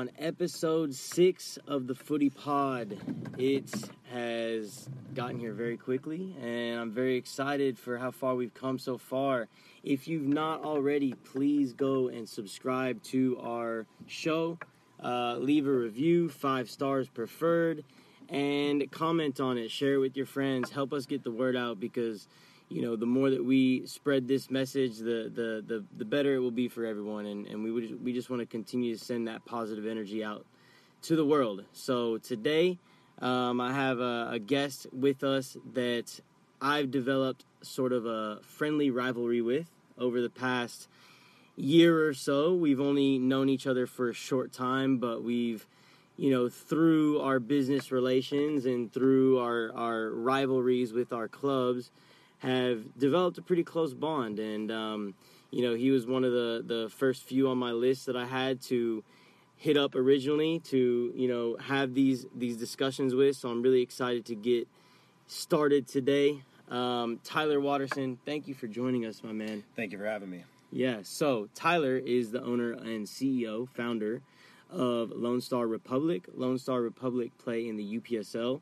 on episode six of the Footy Pod. It has gotten here very quickly, and I'm very excited for how far we've come so far. If you've not already, please go and subscribe to our show. Uh, leave a review, five stars preferred, and comment on it. Share it with your friends. Help us get the word out because you know the more that we spread this message, the the the, the better it will be for everyone. And, and we would we just want to continue to send that positive energy out to the world. So today, um, I have a, a guest with us that I've developed sort of a friendly rivalry with over the past year or so. We've only known each other for a short time, but we've, you know, through our business relations and through our, our rivalries with our clubs, have developed a pretty close bond. And, um, you know, he was one of the, the first few on my list that I had to hit up originally to, you know, have these, these discussions with. So I'm really excited to get started today. Um, Tyler Watterson, thank you for joining us, my man. Thank you for having me. Yeah, so Tyler is the owner and CEO, founder of Lone Star Republic. Lone Star Republic play in the UPSL,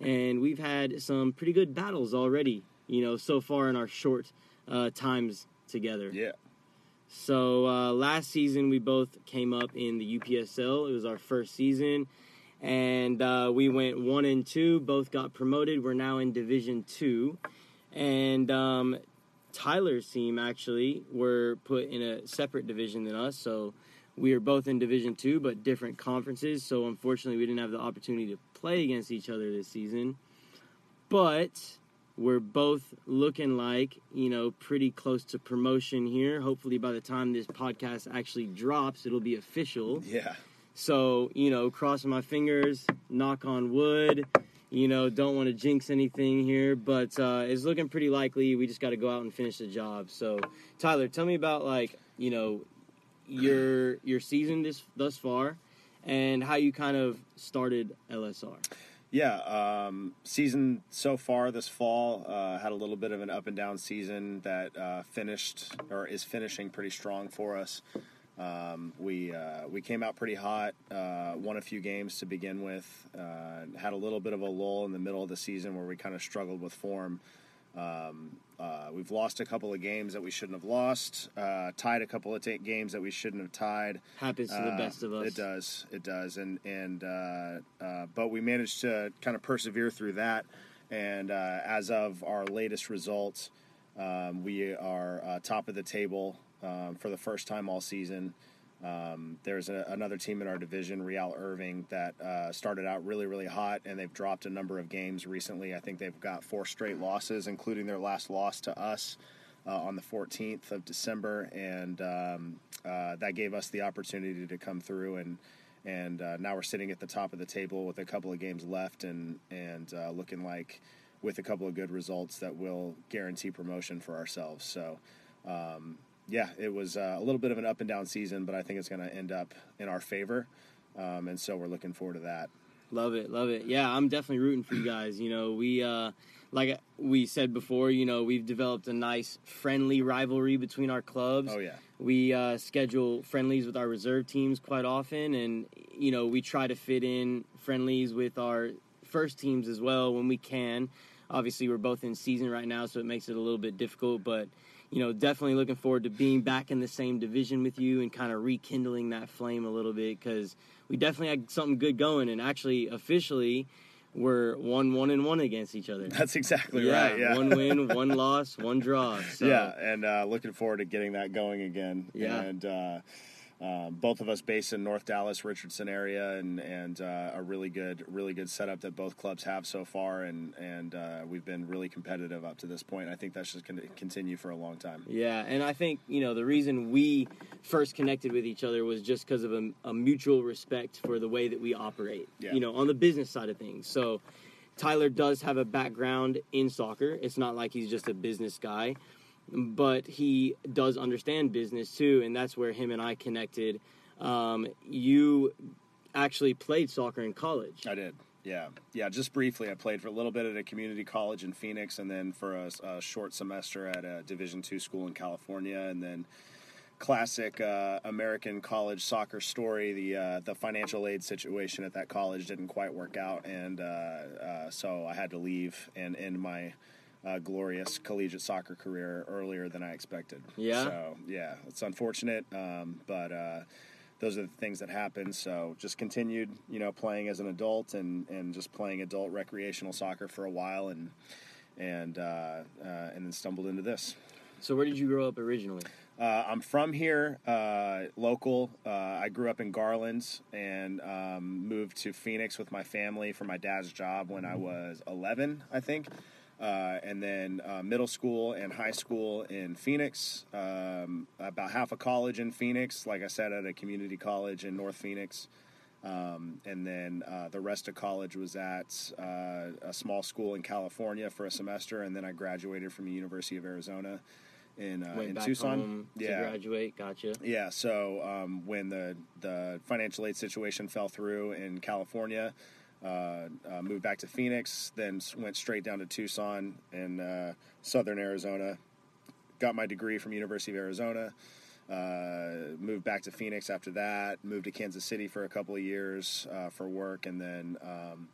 and we've had some pretty good battles already, you know, so far in our short uh, times together. Yeah. So uh, last season we both came up in the UPSL. It was our first season, and uh, we went one and two. Both got promoted. We're now in Division Two, and um, Tyler's team actually were put in a separate division than us. So we are both in Division Two, but different conferences. So unfortunately, we didn't have the opportunity to play against each other this season. But we're both looking like you know pretty close to promotion here. Hopefully, by the time this podcast actually drops, it'll be official. Yeah. So you know, crossing my fingers, knock on wood. You know, don't want to jinx anything here, but uh, it's looking pretty likely. We just got to go out and finish the job. So, Tyler, tell me about like you know your your season this thus far, and how you kind of started LSR. Yeah. Um, season so far this fall uh, had a little bit of an up and down season that uh, finished or is finishing pretty strong for us. Um, we uh, we came out pretty hot, uh, won a few games to begin with, uh, had a little bit of a lull in the middle of the season where we kind of struggled with form. Um, uh, we've lost a couple of games that we shouldn't have lost, uh, tied a couple of t- games that we shouldn't have tied. Happens to the Uh, best of us. It does, it does, and and uh, uh, but we managed to kind of persevere through that. And uh, as of our latest results, um, we are uh, top of the table um, for the first time all season. Um, there's a, another team in our division, Real Irving, that uh, started out really, really hot, and they've dropped a number of games recently. I think they've got four straight losses, including their last loss to us uh, on the 14th of December, and um, uh, that gave us the opportunity to come through and. And uh, now we're sitting at the top of the table with a couple of games left, and and uh, looking like with a couple of good results that will guarantee promotion for ourselves. So, um, yeah, it was uh, a little bit of an up and down season, but I think it's going to end up in our favor, um, and so we're looking forward to that. Love it, love it. Yeah, I'm definitely rooting for you guys. You know, we uh like we said before, you know, we've developed a nice friendly rivalry between our clubs. Oh yeah, We uh, schedule friendlies with our reserve teams quite often, and you know we try to fit in friendlies with our first teams as well when we can. Obviously, we're both in season right now, so it makes it a little bit difficult. But you know, definitely looking forward to being back in the same division with you and kind of rekindling that flame a little bit because we definitely had something good going. And actually, officially, we're one one and one against each other. that's exactly yeah, right. Yeah, one win, one loss, one draw. So, yeah, and uh, looking forward to getting that going again. Yeah. and uh, um, both of us based in North Dallas, Richardson area, and and uh, a really good, really good setup that both clubs have so far, and and uh, we've been really competitive up to this point. I think that's just going to continue for a long time. Yeah, and I think you know the reason we first connected with each other was just because of a, a mutual respect for the way that we operate. Yeah. You know, on the business side of things. So Tyler does have a background in soccer. It's not like he's just a business guy, but he does understand business too, and that's where him and I connected. Um, you actually played soccer in college. I did. Yeah, yeah. Just briefly, I played for a little bit at a community college in Phoenix, and then for a, a short semester at a Division two school in California, and then classic uh, American college soccer story. The uh, the financial aid situation at that college didn't quite work out, and uh, uh, so I had to leave and end my uh, glorious collegiate soccer career earlier than I expected. Yeah? So yeah, it's unfortunate, um, but. Uh, those are the things that happen. So just continued, you know, playing as an adult and, and just playing adult recreational soccer for a while, and and uh, uh, and then stumbled into this. So where did you grow up originally? Uh, I'm from here, uh, local. Uh, I grew up in Garland and um, moved to Phoenix with my family for my dad's job when I was 11, I think. Uh, and then uh, middle school and high school in Phoenix. Um, about half a college in Phoenix, like I said, at a community college in North Phoenix. Um, and then uh, the rest of college was at uh, a small school in California for a semester, and then I graduated from the University of Arizona in uh, in Tucson. to graduate. Gotcha. Yeah, so um, when the the financial aid situation fell through in California, uh, uh, moved back to Phoenix, then went straight down to Tucson in uh, southern Arizona. Got my degree from University of Arizona. Uh, moved back to Phoenix after that. Moved to Kansas City for a couple of years uh, for work, and then um,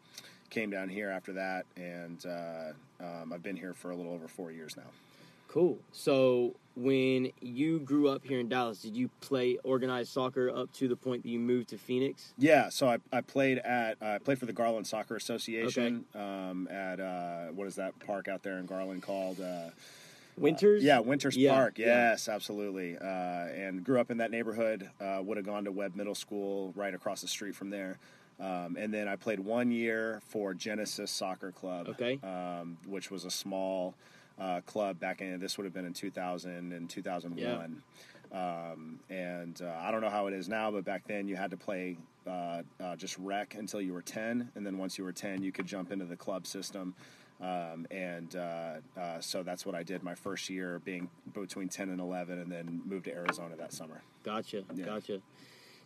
came down here after that. And um, I've been here for a little over four years now. Cool. So when you grew up here in Dallas, did you play organized soccer up to the point that you moved to Phoenix? Yeah, so I, I played at I played for the Garland Soccer Association um, at uh, what is that park out there in Garland called? Uh, Winters? yeah, Winters Yeah, Park. yeah. Yes, absolutely. Uh, and grew up in that neighborhood. Uh, would have gone to Webb Middle School right across the street from there. Um, and then I played one year for Genesis Soccer Club, Okay. um, which was a small uh, club back in. This would have been in 2000 and 2001. Um, and uh, I don't know how it is now, but back then you had to play uh, uh, just rec until you were 10, and then once you were 10, you could jump into the club system. Um, and uh, uh, so that's what I did my first year, being between 10 and 11, and then moved to Arizona that summer. Gotcha. Yeah. Gotcha.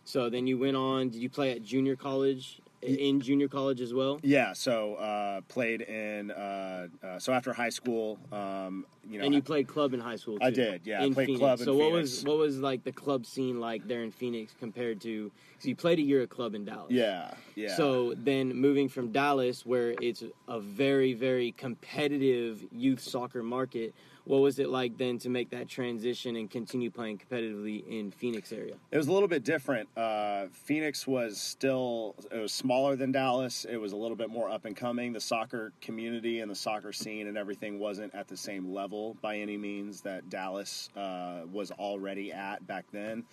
So then you went on. Did you play at junior college? In junior college as well? Yeah, so uh, played in. Uh, uh, so after high school, um, you know, and you played club in high school. Too, I did, yeah, I In played Phoenix. club in so what Phoenix. was what was like the club scene like there in Phoenix compared to? Because you played a year at club in Dallas. yeah, yeah. So then moving from Dallas, where it's a very, very competitive youth soccer market, what was it like then to make that transition and continue playing competitively in Phoenix area? It was a little bit different. Uh, Phoenix was still it was smaller than Dallas. It was a little bit more up and coming. The soccer community and the soccer scene and everything wasn't at the same level by any means that Dallas uh, was already at back then.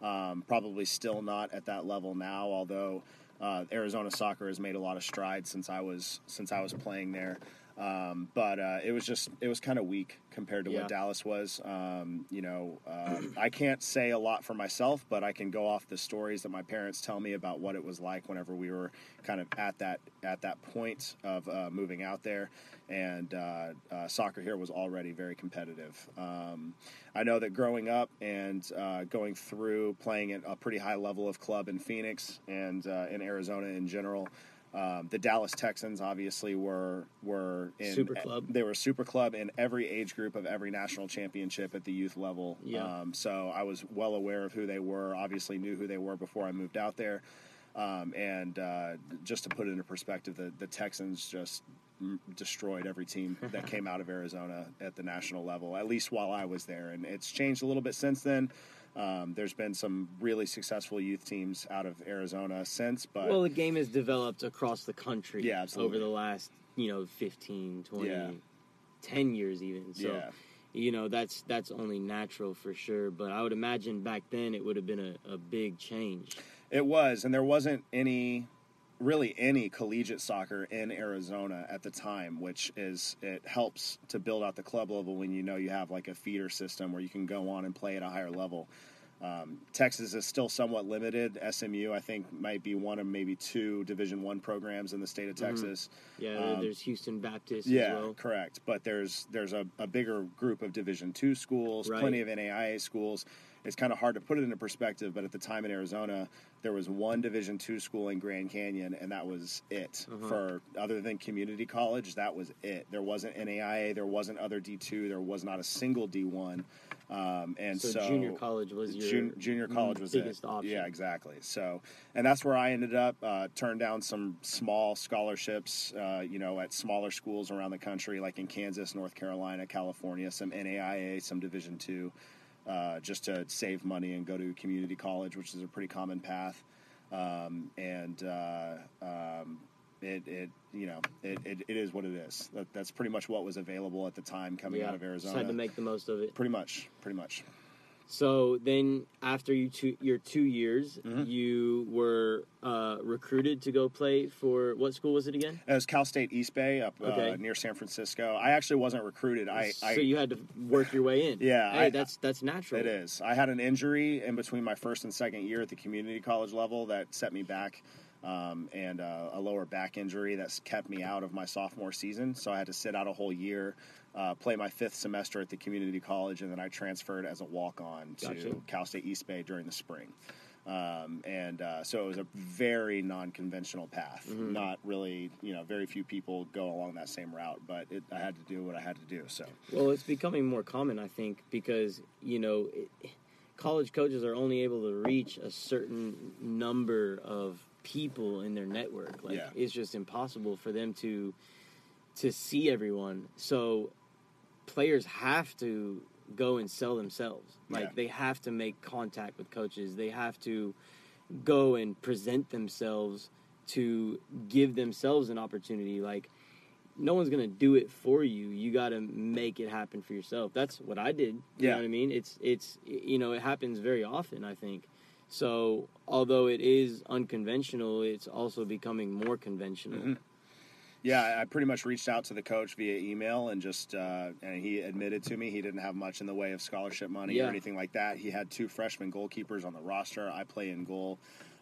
Um, probably still not at that level now, although uh, Arizona soccer has made a lot of strides since I was since I was playing there. Um, but uh, it was just it was kind of weak compared to Yeah. what Dallas was. Um, you know, um, I can't say a lot for myself, but I can go off the stories that my parents tell me about what it was like whenever we were kind of at that at that point of uh, moving out there. And uh, uh, soccer here was already very competitive. Um, I know that growing up and uh, going through playing at a pretty high level of club in Phoenix and uh, in Arizona in general. Um, the Dallas Texans obviously were were in Super club. They were a super club in every age group of every national championship at the youth level. Yeah. Um, so I was well aware of who they were. Obviously knew who they were before I moved out there. Um, and uh, just to put it into perspective, the, the Texans just mm, destroyed every team that came out of Arizona at the national level, at least while I was there. And it's changed a little bit since then. Um, there's been some really successful youth teams out of Arizona since, but Well, the game has developed across the country Yeah, absolutely. over the last, you know, 15, 20, Yeah. 10 years even. So, yeah. you know, that's that's only natural for sure, but I would imagine back then it would have been a, a big change. It was, and there wasn't any, really any collegiate soccer in Arizona at the time, which is it helps to build out the club level when you know you have like a feeder system where you can go on and play at a higher level. Um, Texas is still somewhat limited. SMU, I think, might be one of maybe two Division One programs in the state of Texas. Yeah, Um, there's Houston Baptist Yeah, as well. correct. But there's there's a, a bigger group of Division two schools, Right. plenty of NAIA schools, it's kind of hard to put it into perspective. But at the time in Arizona, there was one Division two school in Grand Canyon, and that was it. Uh-huh. For other than community college, that was it. There wasn't NAIA, there wasn't other D two, there was not a single D one. Um, and So, so, junior college was your Jun- junior college was biggest it. option. Yeah, exactly. So, and that's where I ended up. Uh, turned down some small scholarships, uh, you know, at smaller schools around the country, like in Kansas, North Carolina, California, some NAIA, some Division two, uh, just to save money and go to community college, which is a pretty common path. Um, and uh, um, it, it, you know, it, it, it is what it is. That, that's pretty much what was available at the time coming yeah, out of just Arizona. had to make the most of it. pretty much, pretty much. So then, after you two, your two years, Mhm. you were uh, recruited to go play for what school was it again? It was Cal State East Bay up Okay. uh, near San Francisco. I actually wasn't recruited. I, so I you had to work your way in. Yeah, hey, I- that's that's natural. it is. I had an injury in between my first and second year at the community college level that set me back, um, and uh, a lower back injury that's kept me out of my sophomore season. So I had to sit out a whole year, uh, play my fifth semester at the community college, and then I transferred as a walk on to Gotcha. Cal State East Bay during the spring. Um, and uh, so it was a very non-conventional path. Mhm. Not really, you know, very few people go along that same route, but it, I had to do what I had to do. So Well, it's becoming more common, I think, because you know, it, college coaches are only able to reach a certain number of people in their network. Like Yeah. it's just impossible for them to to see everyone. So players have to go and sell themselves. Like Yeah. they have to make contact with coaches. They have to go and present themselves to give themselves an opportunity. Like no one's gonna do it for you. You got to make it happen for yourself. That's what I did. You Yeah. know what I mean? It's it's you know it happens very often. I think. So although it is unconventional, it's also becoming more conventional. Mhm. Yeah, I- pretty much reached out to the coach via email and just, uh, and he admitted to me he didn't have much in the way of scholarship money Yeah. or anything like that. He had two freshman goalkeepers on the roster. I play in goal,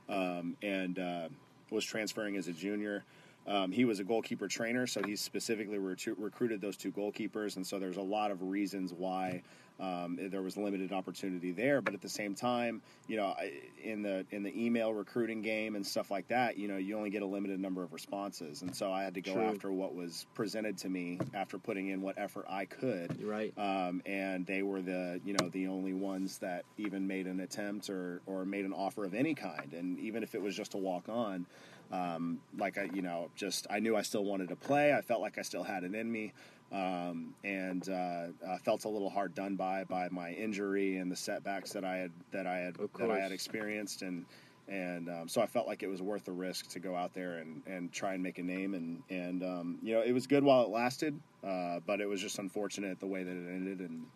um, and uh, was transferring as a junior. Um, he was a goalkeeper trainer, so he specifically recru- recruited those two goalkeepers, and so there's a lot of reasons why um, there was limited opportunity there. But at the same time, you know, in the in the email recruiting game and stuff like that, you know, you only get a limited number of responses, and so I had to go True. after what was presented to me after putting in what effort I could. Right. Um, and they were the you know the only ones that even made an attempt or or made an offer of any kind, and even if it was just to walk on, um, like I you know just I knew I still wanted to play. I felt like I still had it in me. Um, and uh, uh, felt a little hard done by by my injury and the setbacks that I had that I had that I had experienced. And and um, so I felt like it was worth the risk to go out there and, and try and make a name. And and um, you know it was good while it lasted, uh, but it was just unfortunate the way that it ended. And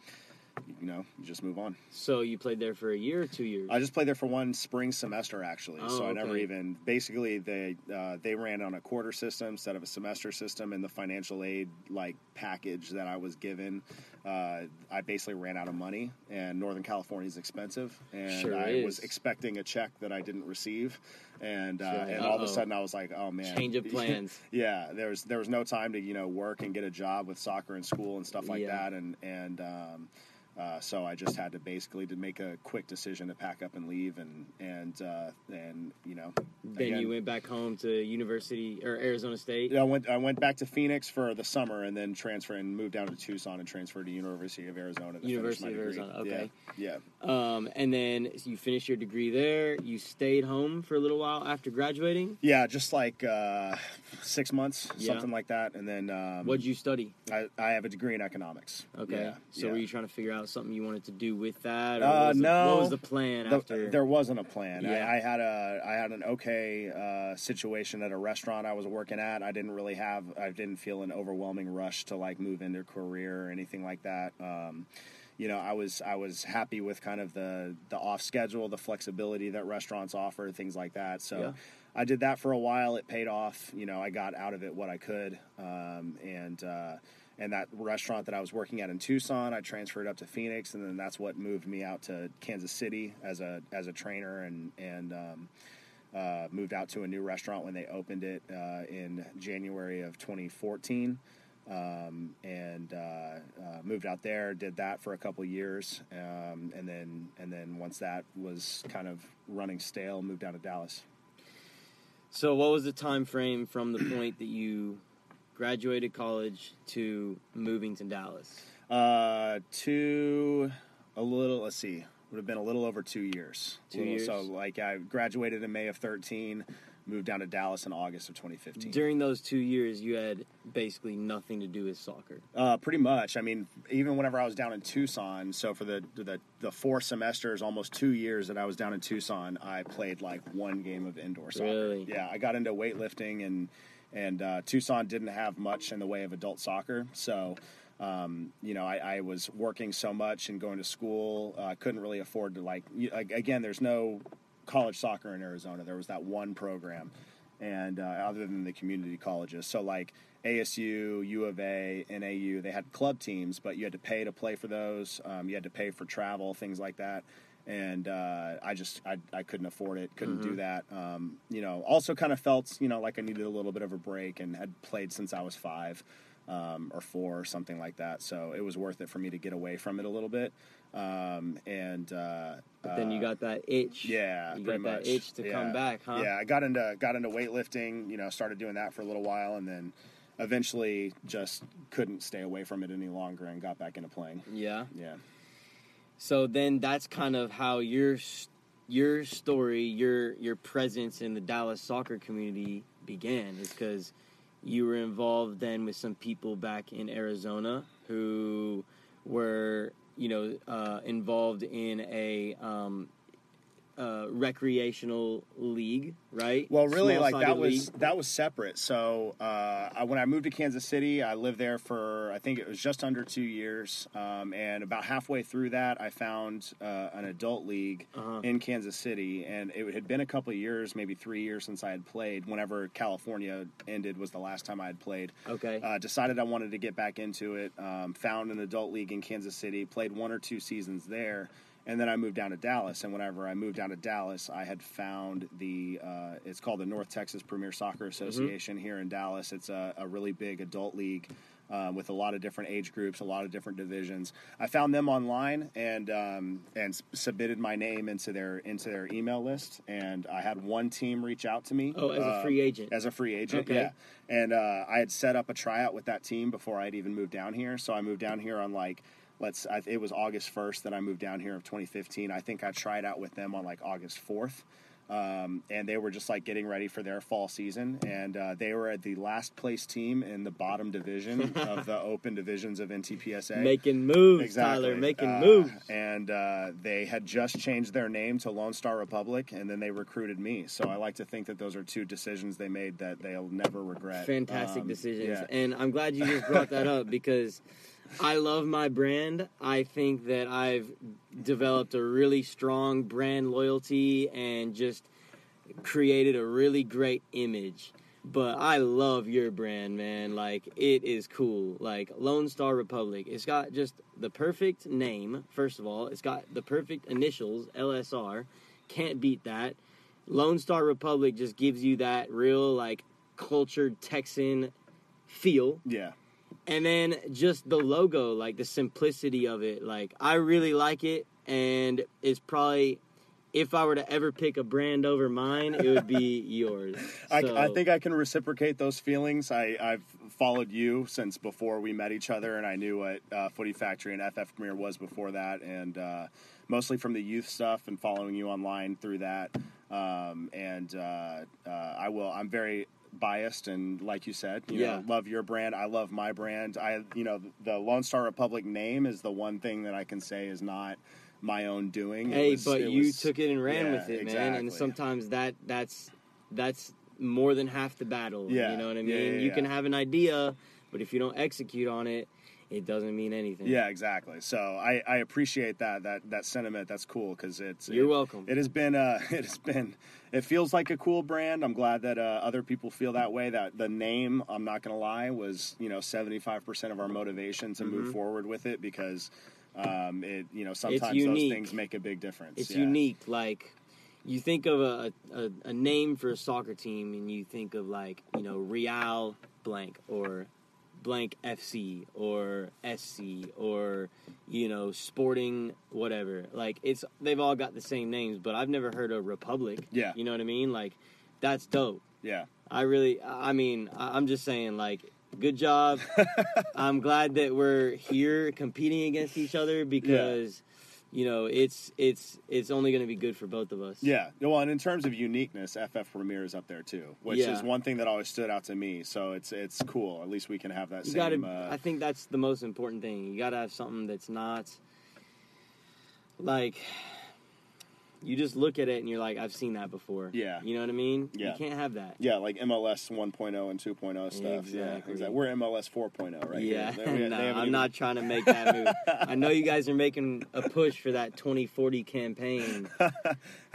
you know you just move on. So you played there for a year or two years? I just played there for one spring semester actually, so Oh, I never even basically they uh, they ran on a quarter system instead of a semester system, and the financial aid like package that I was given, uh, I basically ran out of money, and Northern California is expensive, and Sure I was expecting a check that I didn't receive, and uh, Sure. and all of a sudden I was like, oh man, Change of plans. yeah, there was there was no time to you know work and get a job with soccer and school and stuff like Yeah. that, and and um, uh, so I just had to basically to make a quick decision to pack up and leave, and and uh, and you know, then again- you went back home to University or Arizona State. I went I went back to Phoenix for the summer, and then transfer and moved down to Tucson and transferred to University of Arizona. To University of degree. Arizona, okay. Yeah, Um, and then you finished your degree there. You stayed home for a little while after graduating. yeah, yeah, just like uh, six months, Yeah. something like that, and then um, What'd you study? I, I have a degree in economics. Okay. Yeah, so yeah. were you trying to figure out something you wanted to do with that? Or Uh, what was the, no. What was the plan The- after? there wasn't a plan. Yeah. I, I had a I had an okay uh, situation at a restaurant I was working at. I didn't really have I didn't feel an overwhelming rush to like move into a career or anything like that. Um, you know, I was I was happy with kind of the the off schedule, the flexibility that restaurants offer, things like that. So. Yeah. I did that for a while. It paid off. You know, I got out of it what I could, um, and uh, and that restaurant that I was working at in Tucson, I transferred up to Phoenix, and then that's what moved me out to Kansas City as a as a trainer, and and um, uh, moved out to a new restaurant when they opened it uh, in January of 2014. um, and uh, uh, moved out there. Did that for a couple years, um, and then and then once that was kind of running stale, moved out to Dallas. So, what was the time frame from the point that you graduated college to moving to Dallas? Uh, two, a little. Let's see, would have been a little over two years. Two Little- years. So like I graduated in May of thirteen, moved down to Dallas in August of 2015. During those two years, you had basically nothing to do with soccer. Uh, pretty much. I mean, even whenever I was down in Tucson, so for the the the four semesters, almost two years that I was down in Tucson, I played like one game of indoor soccer. Really? Yeah, I got into weightlifting and and uh, Tucson didn't have much in the way of adult soccer, so. Um, you know, I, I was working so much and going to school. I uh, couldn't really afford to like. Again, there's no college soccer in Arizona. There was that one program, and uh, other than the community colleges, so like ASU, U of A, NAU, they had club teams, but you had to pay to play for those. Um, you had to pay for travel, things like that. And uh, I just I, I couldn't afford it, couldn't do that. Um, you know, also kind of felt you know like I needed a little bit of a break, and had played since I was five um, or four or something like that. So it was worth it for me to get away from it a little bit. Um, and uh, But then you uh, got that itch. yeah, you pretty got that much. itch to Yeah. come back, huh? Yeah, I got into got into weightlifting. You know, started doing that for a little while, and then eventually just couldn't stay away from it any longer, and got back into playing. Yeah. Yeah. So then that's kind of how your your story, your your presence in the Dallas soccer community began, is because you were involved then with some people back in Arizona who were you know uh, involved in a um, uh, recreational league, right? Well, really, like Small-sided that was league. that was separate. So uh, I, when I moved to Kansas City, I lived there for I think it was just under two years, um, and about halfway through that, I found uh, an adult league Uh-huh. in Kansas City, and it had been a couple of years, maybe three years since I had played. Whenever California ended, was the last time I had played. Okay. Uh, decided I wanted to get back into it. Um, found an adult league in Kansas City. Played one or two seasons there, and then I moved down to Dallas. And whenever I moved down to Dallas, I had found the uh, it's called the North Texas Premier Soccer Association here in Dallas. It's a, a really big adult league. Um, with a lot of different age groups, a lot of different divisions. I found them online and um, and submitted my name into their into their email list. And I had one team reach out to me. oh, as a uh, free agent. as a free agent. Okay. Yeah, and uh, I had set up a tryout with that team before I'd even moved down here. So I moved down here on like let's. I, it was August first that I moved down here of 2015. I think I tried out with them on like August 4th. Um, and they were just like getting ready for their fall season, and uh, they were at the last place team in the bottom division of the open divisions of NTPSA. making moves, Exactly. Tyler. Making Uh, moves. And uh, they had just changed their name to Lone Star Republic, and then they recruited me. So I like to think that those are two decisions they made that they'll never regret. fantastic Um, decisions yeah. and i'm glad you just brought that up because i love my brand. I think that i've developed a really strong brand loyalty and just created a really great image. But i love your brand man. Like it is cool. Like lone star republic it's got just the perfect name first of all. It's got the perfect initials lsr can't beat that. Lone star republic just gives you that real like cultured texan feel. Yeah. And then just the logo like the simplicity of it like i really like it and it's probably if i were to ever pick a brand over mine it would be yours I, So- I think I can reciprocate those feelings. I, I've followed you since before we met each other, and I knew what uh, Footy Factory and FF Premier was before that, and uh, mostly from the youth stuff and following you online through that. Um, and uh, uh, I will. I'm very biased, and like you said, you Yeah. know, love your brand. I love my brand. I, you know, the Lone Star Republic name is the one thing that I can say is not my own doing. Hey was- but you was- took it and ran yeah, with it man and sometimes that that's that's more than half the battle Yeah, you know what i mean you can have an idea but if you don't execute on it it doesn't mean anything Yeah, exactly. So I, I appreciate that that that sentiment. That's cool because it's You're it- welcome. It has been uh it has been it feels like a cool brand. I'm glad that uh, other people feel that way. That the name, I'm not gonna lie, was you know 75 percent of our motivation to Mm-hmm. move forward with it because um it you know sometimes those things make a big difference. It's Yeah. unique. Like you think of a, a a name for a soccer team, and you think of like you know Real blank or blank FC or SC or you know Sporting whatever. Like it's they've all got the same names, but I've never heard of Republic. Yeah. you know what I mean. Like that's dope. Yeah. I really, I mean, I'm just saying, like, good job. I'm glad that we're here competing against each other because, you know, it's it's it's only going to be good for both of us. Yeah. Well, and in terms of uniqueness, FF Premier is up there too, which Yeah. is one thing that always stood out to me. So it's it's cool. At least we can have that you same. got to. uh, I think that's the most important thing. You got to have something that's not like you just look at it and you're like, I've seen that before. Yeah. you know what I mean. Yeah. you can't have that. yeah, like MLS 1.0 and 2.0 stuff. Yeah, Exactly. exactly. We're MLS 4.0 right yeah, here. They- they no, I'm even- not trying to make that move. I know you guys are making a push for that 2040 campaign.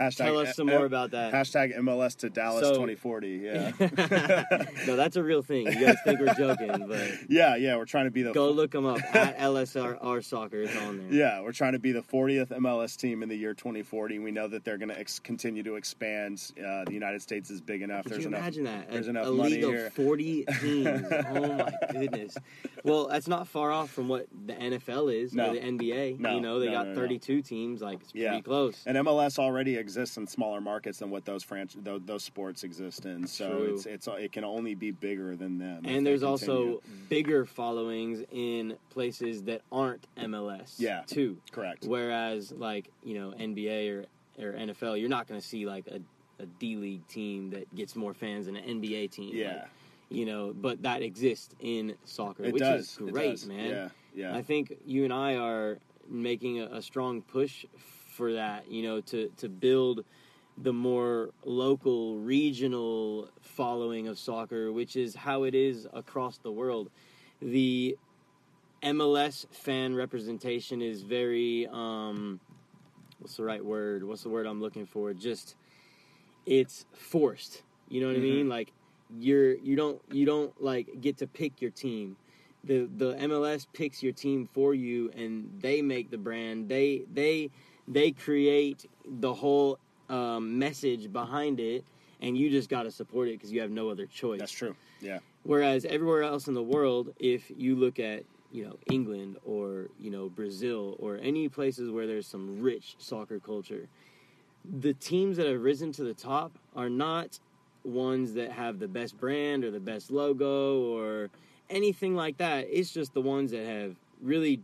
Hashtag Tell us some more about that. Hashtag MLS to Dallas So- 2040. Yeah. no, that's a real thing. You guys think we're joking, but yeah, yeah. We're trying to be the go look them up at LSR Soccer. It's on there. Yeah, we're trying to be the 40th MLS team in the year 2040. We know that they're going to ex- continue to expand. Uh, the United States is big enough. Could there's you enough. imagine that? there's a, enough a money league here. of 40 teams. oh my goodness. Well, that's not far off from what the NFL is No. or the NBA. No, you know, they no, got. 32 teams. Like, it's pretty Yeah. close. And MLS already exists in smaller markets than what those franch- those, those sports exist in. So True. it's it's it can only be bigger than them. and there's also bigger followings in places that aren't MLS. Yeah. Too. correct. Whereas, like you know, NBA or or NFL, you're not going to see like a, a D League team that gets more fans than an NBA team. Yeah, Like, you know, but that exists in soccer, it which does. is great, man. Yeah, yeah. I think you and I are making a, a strong push for that. You know, to to build the more local, regional following of soccer, which is how it is across the world. The MLS fan representation is very um, what's the right word? What's the word I'm looking for? Just it's forced. You know what Mhm. I mean? Like you're you don't you don't like get to pick your team. The the MLS picks your team for you and they make the brand. They they they create the whole um, message behind it and you just got to support it because you have no other choice. That's true. Yeah, Whereas everywhere else in the world, if you look at you know England or you know Brazil or any places where there's some rich soccer culture, the teams that have risen to the top are not ones that have the best brand or the best logo or anything like that. It's just the ones that have really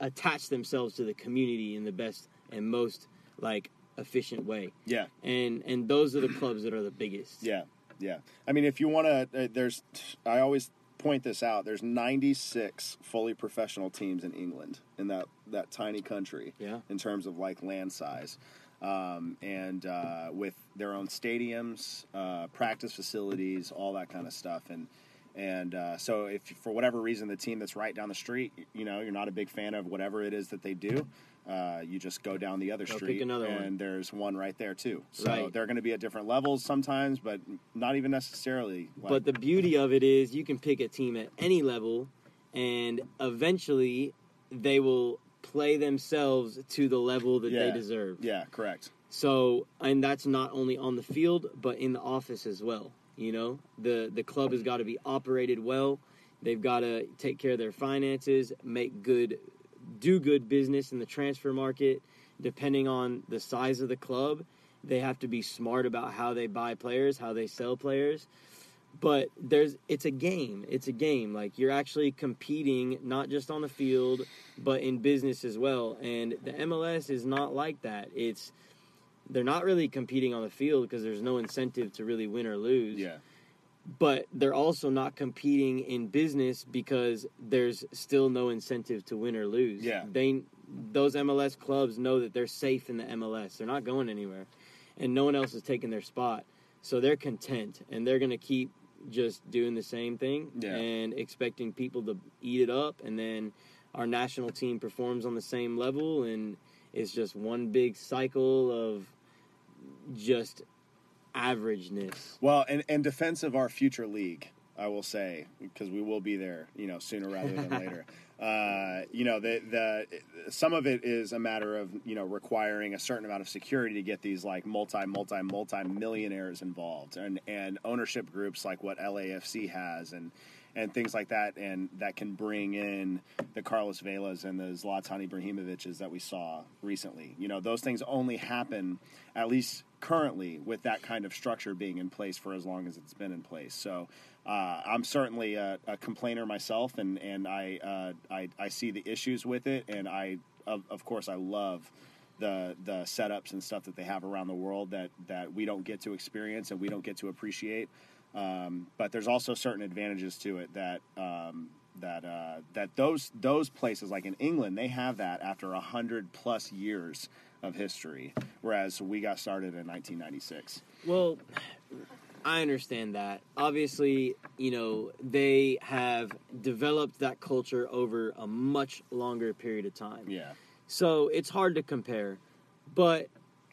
attached themselves to the community in the best and most like efficient way. yeah. And and those are the clubs that are the biggest. Yeah, yeah. I mean, if you want to, uh, there's. I always point this out. There's 96 fully professional teams in England in that that tiny country. Yeah. In terms of like land size, um, and uh, with their own stadiums, uh, practice facilities, all that kind of stuff, and. And uh, so, if for whatever reason the team that's right down the street, you know, you're not a big fan of whatever it is that they do, uh, you just go down the other Go street, and one. there's one right there too. So Right. they're going to be at different levels sometimes, but not even necessarily. Like, But the beauty of it is you can pick a team at any level, and eventually they will play themselves to the level that they deserve. yeah, correct. So, and that's not only on the field, but in the office as well. You know, the the club has got to be operated well. They've got to take care of their finances, make good, do good business in the transfer market. Depending on the size of the club, they have to be smart about how they buy players, how they sell players. But there's it's a game. It's a game. Like you're actually competing not just on the field, but in business as well. And the MLS is not like that. It's they're not really competing on the field because there's no incentive to really win or lose. Yeah, But they're also not competing in business because there's still no incentive to win or lose. Yeah. They those MLS clubs know that they're safe in the MLS. They're not going anywhere. And no one else is taking their spot. So they're content and they're going to keep just doing the same thing Yeah. and expecting people to eat it up and then our national team performs on the same level and it's just one big cycle of just averageness. Well, and and defense of our future league, I will say, because we will be there, you know, sooner rather than later. Uh, you know, the the some of it is a matter of you know requiring a certain amount of security to get these like multi multi multi millionaires involved, and and ownership groups like what LAFC has, and and things like that, and that can bring in the Carlos Velas and the Zlatan Ibrahimoviches that we saw recently. You know, those things only happen, at least currently, with that kind of structure being in place for as long as it's been in place. So. Uh, I'm certainly a, a, complainer myself, and and I, uh, I I see the issues with it, and I of, of course I love the the setups and stuff that they have around the world that that we don't get to experience and we don't get to appreciate. Um, but there's also certain advantages to it that um, that uh, that those those places like in England they have that after a hundred plus years of history, whereas we got started in 1996. Well, I understand that. Obviously, you know, they have developed that culture over a much longer period of time. Yeah. So it's hard to compare. But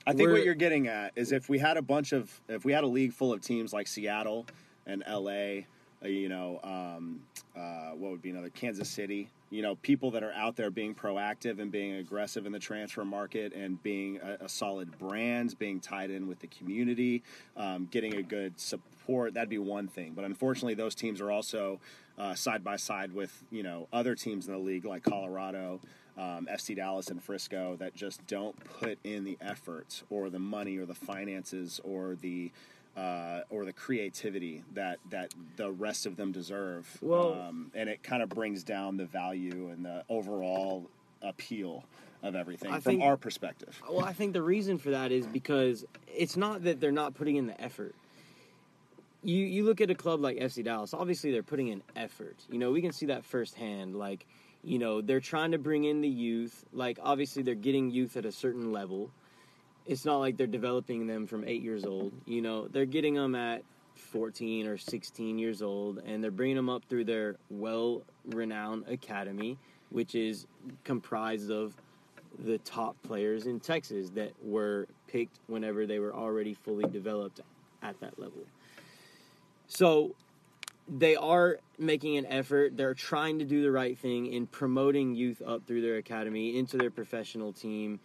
I think what you're getting at is if we had a bunch of if we had a league full of teams like Seattle and LA, uh, you know, um, uh, what would be another Kansas City, you know, people that are out there being proactive and being aggressive in the transfer market and being a, a solid brand, being tied in with the community, um, getting a good support, that'd be one thing. But unfortunately, those teams are also uh, side by side with, you know, other teams in the league like Colorado. Um, FC Dallas and Frisco that just don't put in the effort or the money or the finances or the uh, or the creativity that that the rest of them deserve. Well, um, and it kind of brings down the value and the overall appeal of everything I from think- our perspective. Well, I think the reason for that is because it's not that they're not putting in the effort. You you look at a club like FC Dallas. Obviously, they're putting in effort. You know, we can see that firsthand. Like, you know, they're trying to bring in the youth. Like, obviously, they're getting youth at a certain level. It's not like they're developing them from eight years old. You know, they're getting them at 14 or 16 years old, and they're bringing them up through their well-renowned academy, which is comprised of the top players in Texas that were picked whenever they were already fully developed at that level. So they are making an effort. They're trying to do the right thing in promoting youth up through their academy into their professional team.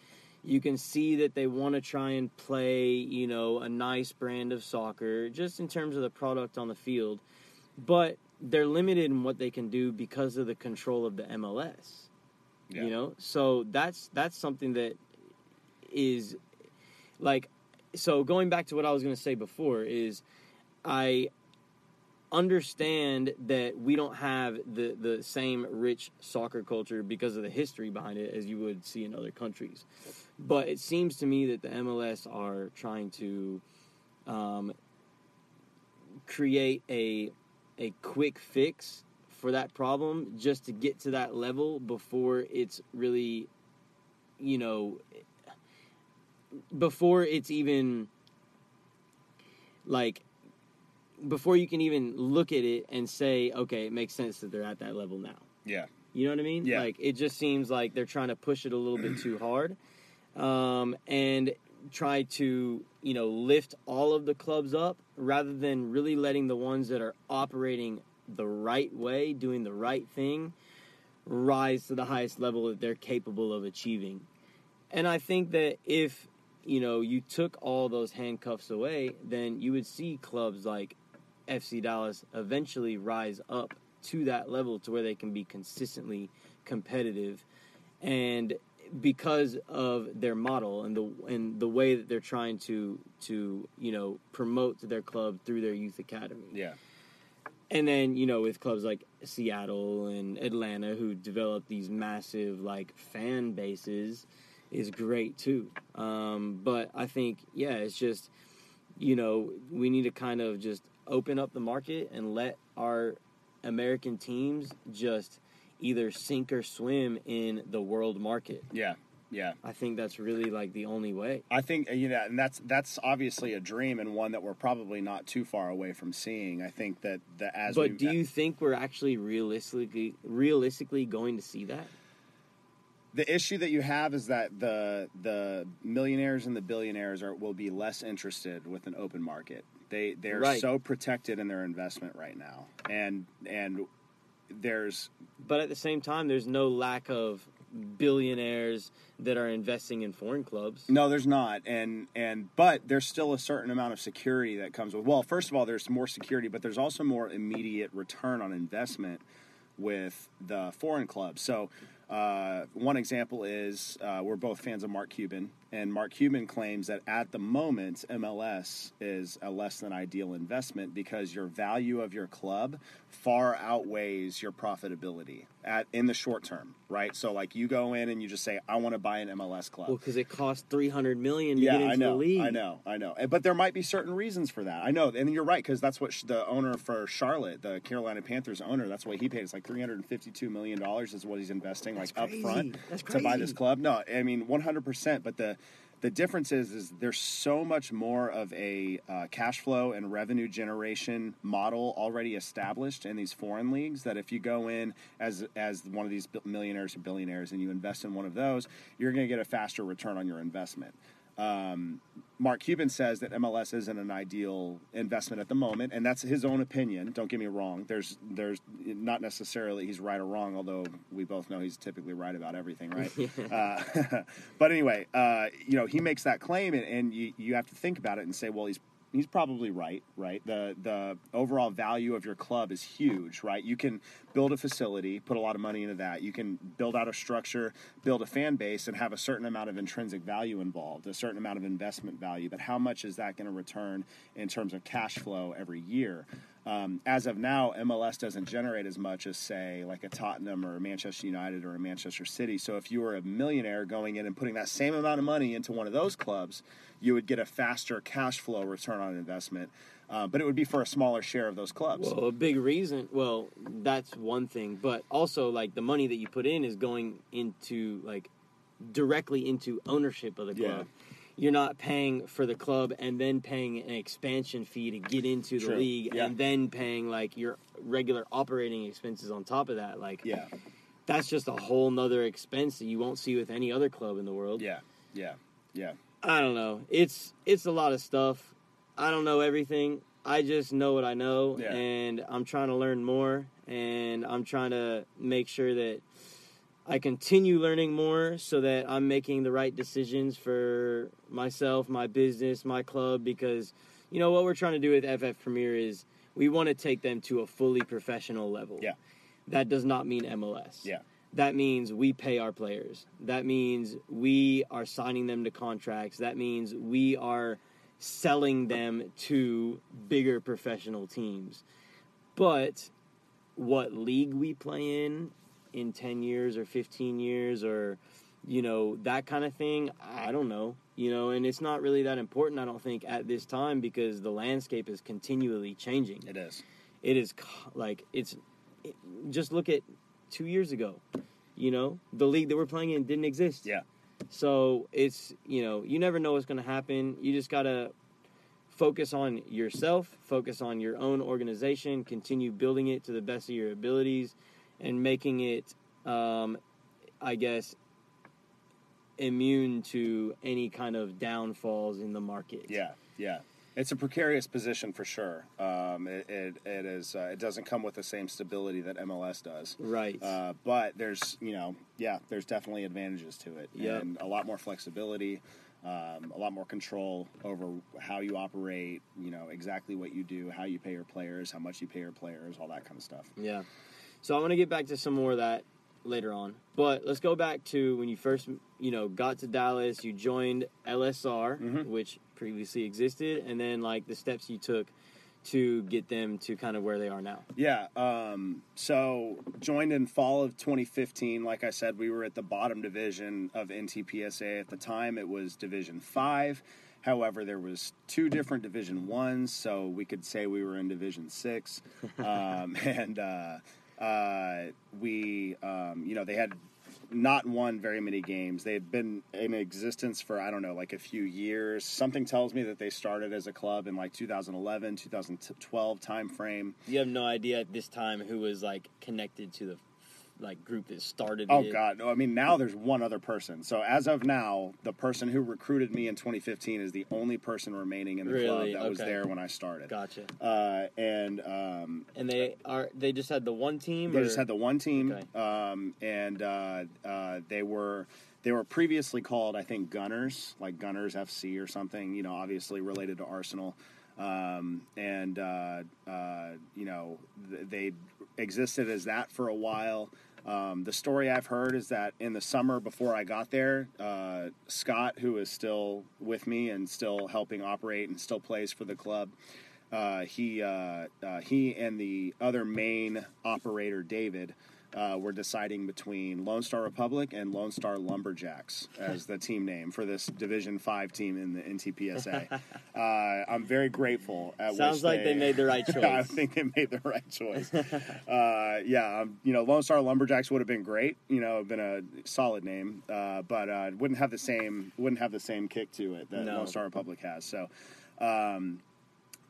You can see that they want to try and play, you know, a nice brand of soccer just in terms of the product on the field. But they're limited in what they can do because of the control of the MLS Yeah. you know so that's that's something that is like so going back to what i was going to say before is i understand that we don't have the the same rich soccer culture because of the history behind it as you would see in other countries but it seems to me that the mls are trying to um, create a a quick fix for that problem just to get to that level before it's really you know before it's even like before you can even look at it and say okay it makes sense that they're at that level now Yeah. you know what I mean? Yeah. Like it just seems like they're trying to push it a little bit too hard, um, and try to you know lift all of the clubs up rather than really letting the ones that are operating the right way, doing the right thing, rise to the highest level that they're capable of achieving. And I think that if you know you took all those handcuffs away, then you would see clubs like FC Dallas eventually rise up to that level to where they can be consistently competitive and because of their model and the and the way that they're trying to to you know promote their club through their youth academy Yeah. and then you know with clubs like Seattle and Atlanta who develop these massive like fan bases is great too um, but I think yeah it's just you know we need to kind of just open up the market and let our American teams just either sink or swim in the world market Yeah. Yeah. I think that's really like the only way I think uh, you know, and that's that's obviously a dream and one that we're probably not too far away from seeing. I think that the as but we, do you think we're actually realistically realistically going to see that the issue that you have is that the the millionaires and the billionaires are will be less interested with an open market. They they're Right. so protected in their investment right now, and and there's but at the same time there's no lack of billionaires that are investing in foreign clubs. No, there's not, and and but there's still a certain amount of security that comes with. Well, first of all, there's more security, but there's also more immediate return on investment with the foreign clubs. So. Uh, one example is uh, we're both fans of Mark Cuban, and Mark Cuban claims that at the moment MLS is a less than ideal investment because your value of your club far outweighs your profitability at in the short term, right? So like you go in and you just say, I want to buy an MLS club. Well, because it costs three hundred million to yeah, get into I know, the league. I know, I know. But there might be certain reasons for that. I know, and you're right because that's what sh- the owner for Charlotte, the Carolina Panthers owner, that's what he paid. It's like 352 million dollars is what he's investing That's like up front to buy this club. No, I mean 100. percent But the the difference is is there's so much more of a uh, cash flow and revenue generation model already established in these foreign leagues that if you go in as as one of these millionaires or billionaires and you invest in one of those, you're going to get a faster return on your investment. Um, Mark Cuban says that MLS isn't an ideal investment at the moment, and that's his own opinion. Don't get me wrong. There's there's not necessarily he's right or wrong, although we both know he's typically right about everything, right? uh, but anyway, uh, you know he makes that claim, and, and you you have to think about it and say, well, he's he's probably right, right? The the overall value of your club is huge, right? You can build a facility, put a lot of money into that. You can build out a structure, build a fan base, and have a certain amount of intrinsic value involved, a certain amount of investment value. But how much is that going to return in terms of cash flow every year? Um, as of now, MLS doesn't generate as much as, say, like a Tottenham or a Manchester United or a Manchester City. So if you were a millionaire going in and putting that same amount of money into one of those clubs, you would get a faster cash flow return on investment. Uh, but it would be for a smaller share of those clubs. Well, a big reason. Well, that's one thing, but also like the money that you put in is going into like directly into ownership of the Yeah. club. You're not paying for the club and then paying an expansion fee to get into the True. league Yeah. and then paying like your regular operating expenses on top of that. Like yeah, that's just a whole nother expense that you won't see with any other club in the world. yeah, yeah, yeah. I don't know. It's it's a lot of stuff. I don't know everything. I just know what I know, Yeah. and I'm trying to learn more, and I'm trying to make sure that I continue learning more, so that I'm making the right decisions for myself, my business, my club. Because you know what we're trying to do with FF Premier is we want to take them to a fully professional level. Yeah. That does not mean MLS. Yeah. That means we pay our players. That means we are signing them to contracts. That means we are selling them to bigger professional teams. But what league we play in in 10 years or 15 years or you know that kind of thing i don't know you know and it's not really that important i don't think at this time because the landscape is continually changing It is. it is like it's it, just look at two years ago you know the league that we're playing in didn't exist Yeah. so it's you know you never know what's going to happen you just gotta focus on yourself focus on your own organization continue building it to the best of your abilities and making it um, i guess immune to any kind of downfalls in the market Yeah, yeah. It's a precarious position for sure. Um, it, it, it is. Uh, it doesn't come with the same stability that MLS does. right Uh, but there's, you know, yeah, there's definitely advantages to it, Yep. and a lot more flexibility, um, a lot more control over how you operate. You know exactly what you do, how you pay your players, how much you pay your players, all that kind of stuff. Yeah. So I want to get back to some more of that later on. But let's go back to when you first, you know, got to Dallas, you joined LSR, Mhm. which previously existed, and then like the steps you took to get them to kind of where they are now. Yeah. Um, so joined in fall of 2015. Like I said, we were at the bottom division of NTPSA at the time. It was Division Five. However, there was two different Division Ones, so we could say we were in Division Six. um, and uh, uh, we, um, you know, they had not won very many games. They had been in existence for I don't know, like a few years. Something tells me that they started as a club in like 2011, 2012 time frame. You have no idea at this time who was like connected to the like group that started. Oh it. God, no! I mean, now there's one other person. So as of now, the person who recruited me in 2015 is the only person remaining in the Really? club that was there when I started. Gotcha. Uh, and um, And they are they just had the one team. they or- just had the one team, Okay. um, and uh, uh, they were they were previously called, I think, Gunners, like Gunners FC or something. You know, obviously related to Arsenal. Um, and uh, uh, you know th- they existed as that for a while. Um, the story I've heard is that in the summer before I got there, uh, Scott, who is still with me and still helping operate and still plays for the club, uh, he uh, uh, he and the other main operator David uh, were deciding between Lone Star Republic and Lone Star Lumberjacks as the team name for this Division Five team in the NTPSA. uh, I'm very grateful. At Sounds like they made the right choice. I think they made the right choice. uh, yeah, um, you know, Lone Star Lumberjacks would have been great. You know, been a solid name, uh, but uh, it wouldn't have the same wouldn't have the same kick to it that No. Lone Star Republic has. So. Um,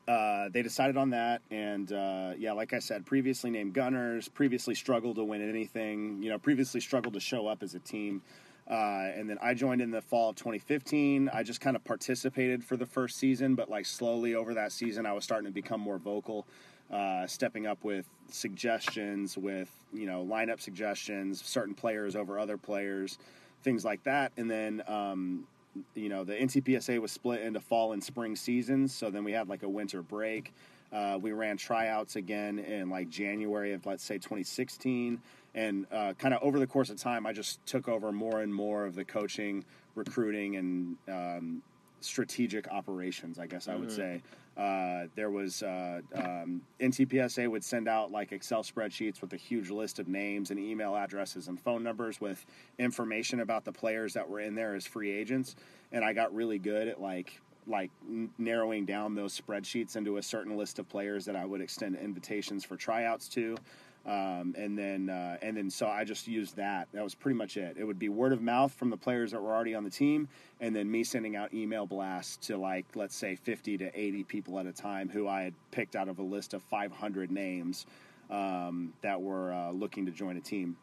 uh, they decided on that, and uh, yeah, like I said, previously named Gunners, previously struggled to win anything. You know, previously struggled to show up as a team. Uh, and then I joined in the fall of 2015. I just kind of participated for the first season, but like slowly over that season, I was starting to become more vocal, uh, stepping up with suggestions, with you know lineup suggestions, certain players over other players, things like that. And then um, you know the NTPSA was split into fall and spring seasons, so then we had like a winter break. Uh, we ran tryouts again in like January of let's say 2016, and uh, kind of over the course of time, I just took over more and more of the coaching, recruiting, and um, strategic operations. I guess I would say uh, there was uh, um, NTPSA would send out like Excel spreadsheets with a huge list of names and email addresses and phone numbers with information about the players that were in there as free agents, and I got really good at like like narrowing down those spreadsheets into a certain list of players that I would extend invitations for tryouts to. Um, and then, uh, and then, so I just used that. That was pretty much it. It would be word of mouth from the players that were already on the team, and then me sending out email blasts to like, let's say, 50 to 80 people at a time who I had picked out of a list of 500 names um, that were uh, looking to join a team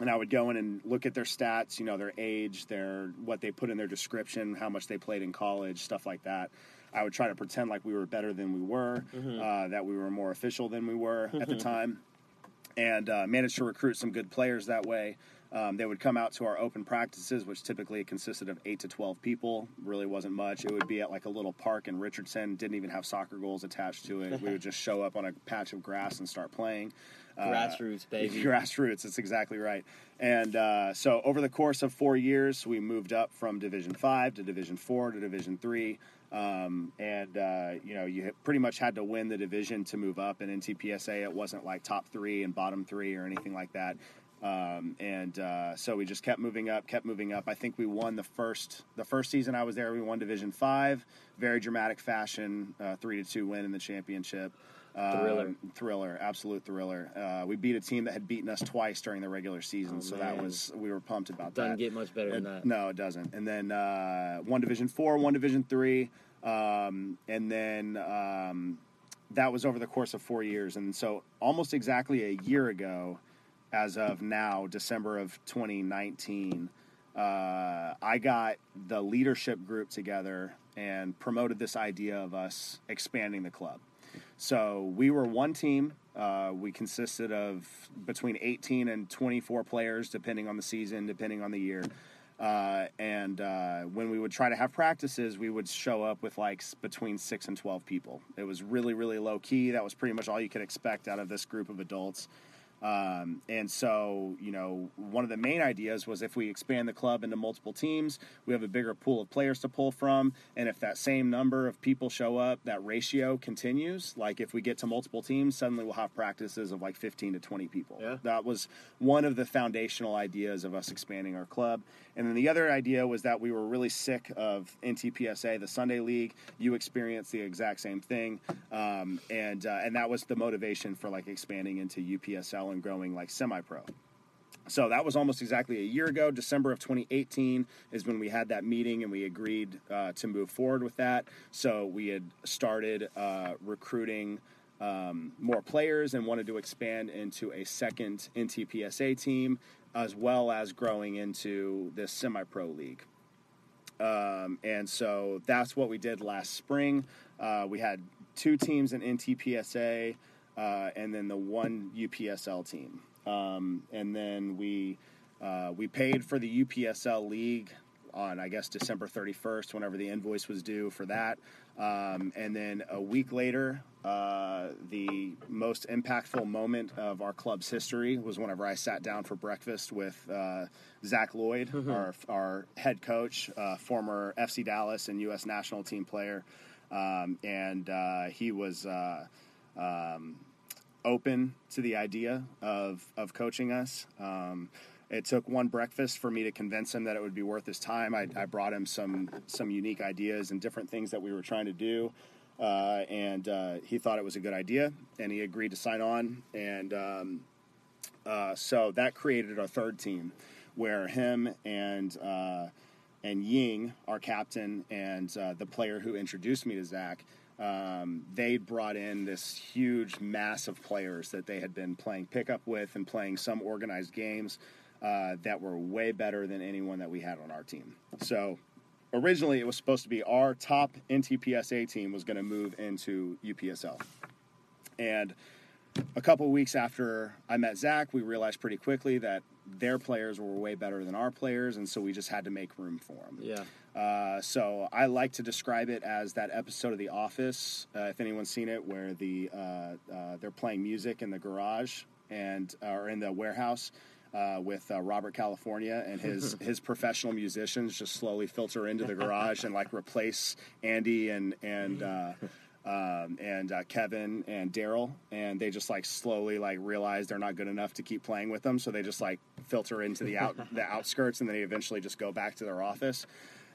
and I would go in and look at their stats, you know, their age, their what they put in their description, how much they played in college, stuff like that. I would try to pretend like we were better than we were, uh, that we were more official than we were at the time, and uh, managed to recruit some good players that way. Um, they would come out to our open practices, which typically consisted of eight to twelve people. Really wasn't much. It would be at like a little park in Richardson. Didn't even have soccer goals attached to it. we would just show up on a patch of grass and start playing. Uh, Grassroots, baby. Grassroots. That's exactly right. And uh, so over the course of four years, we moved up from Division Five to Division Four to Division Three. Um, and uh, you know, you pretty much had to win the division to move up. And in TPSA, it wasn't like top three and bottom three or anything like that. Um, and uh, so we just kept moving up, kept moving up. I think we won the first the first season I was there. We won Division Five, very dramatic fashion, uh, three to two win in the championship. Um, Thriller. thriller, absolute thriller. Uh, we beat a team that had beaten us twice during the regular season, Oh, so that was we were pumped about Doesn't that. get much better than that. No, it doesn't. And then uh, one Division Four, one Division Three, um, and then um, that was over the course of four years. And so, almost exactly a year ago, as of now, December of 2019, uh, I got the leadership group together and promoted this idea of us expanding the club. So we were one team. Uh, we consisted of between 18 and 24 players, depending on the season, depending on the year. Uh, and uh, when we would try to have practices, we would show up with like between six and 12 people. It was really, really low key. That was pretty much all you could expect out of this group of adults. Um, and so, you know, one of the main ideas was if we expand the club into multiple teams, we have a bigger pool of players to pull from. And if that same number of people show up, that ratio continues. Like if we get to multiple teams, suddenly we'll have practices of like 15 to 20 people. Yeah. That was one of the foundational ideas of us expanding our club. And then the other idea was that we were really sick of NTPSA, the Sunday League. You experienced the exact same thing, um, and uh, and that was the motivation for like expanding into UPSL and growing like semi-pro. So that was almost exactly a year ago. December of 2018 is when we had that meeting and we agreed uh, to move forward with that. So we had started uh, recruiting um, more players and wanted to expand into a second NTPSA team, as well as growing into this semi-pro league. Um, and so that's what we did last spring. Uh, we had two teams in NTPSA, uh, and then the one UPSL team. Um, and then we uh, we paid for the UPSL league on I guess December 31st, whenever the invoice was due for that. Um, and then a week later, uh, the most impactful moment of our club's history was whenever I sat down for breakfast with uh, Zach Loyd, mm-hmm. our, our head coach, uh, former FC Dallas and U.S. national team player. Um, and uh, he was uh, um, open to the idea of, of coaching us. Um, it took one breakfast for me to convince him that it would be worth his time. I, I brought him some some unique ideas and different things that we were trying to do, uh, and uh, he thought it was a good idea, and he agreed to sign on. And um, uh, so that created our third team, where him and uh, and Ying, our captain, and uh, the player who introduced me to Zach. Um, they brought in this huge mass of players that they had been playing pickup with and playing some organized games uh, that were way better than anyone that we had on our team. So originally it was supposed to be our top NTPSA team was going to move into UPSL. And a couple weeks after I met Zach, we realized pretty quickly that their players were way better than our players, and so we just had to make room for them. Yeah. Uh, so I like to describe it as that episode of The Office, uh, if anyone's seen it, where the uh, uh they're playing music in the garage and or in the warehouse, uh, with uh, Robert California and his his professional musicians just slowly filter into the garage and like replace Andy and and uh, um, and uh, Kevin and Daryl, and they just like slowly like realize they're not good enough to keep playing with them, so they just like filter into the out the outskirts, and then they eventually just go back to their office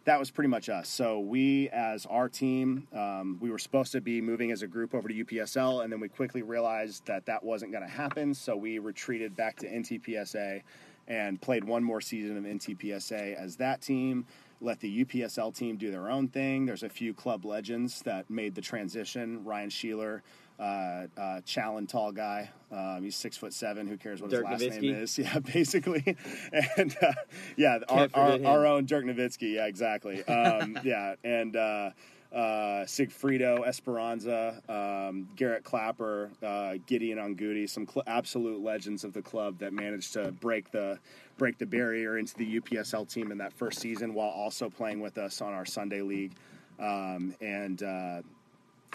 that was pretty much us. So we, as our team, um, we were supposed to be moving as a group over to UPSL, and then we quickly realized that that wasn't going to happen. So we retreated back to NTPSA and played one more season of NTPSA as that team. Let the UPSL team do their own thing. There's a few club legends that made the transition. Ryan Sheeler, uh, uh, Challen tall guy. Um, he's six foot seven. Who cares what Dirk his last Nowitzki. name is? Yeah, basically. and uh, yeah, our, our, our, own Dirk Nowitzki. Yeah, exactly. Um, yeah, and uh, uh, Sigfrido Esperanza, um, Garrett Clapper, uh, Gideon Ongudi, some cl- absolute legends of the club that managed to break the break the barrier into the UPSL team in that first season, while also playing with us on our Sunday league. Um, and uh,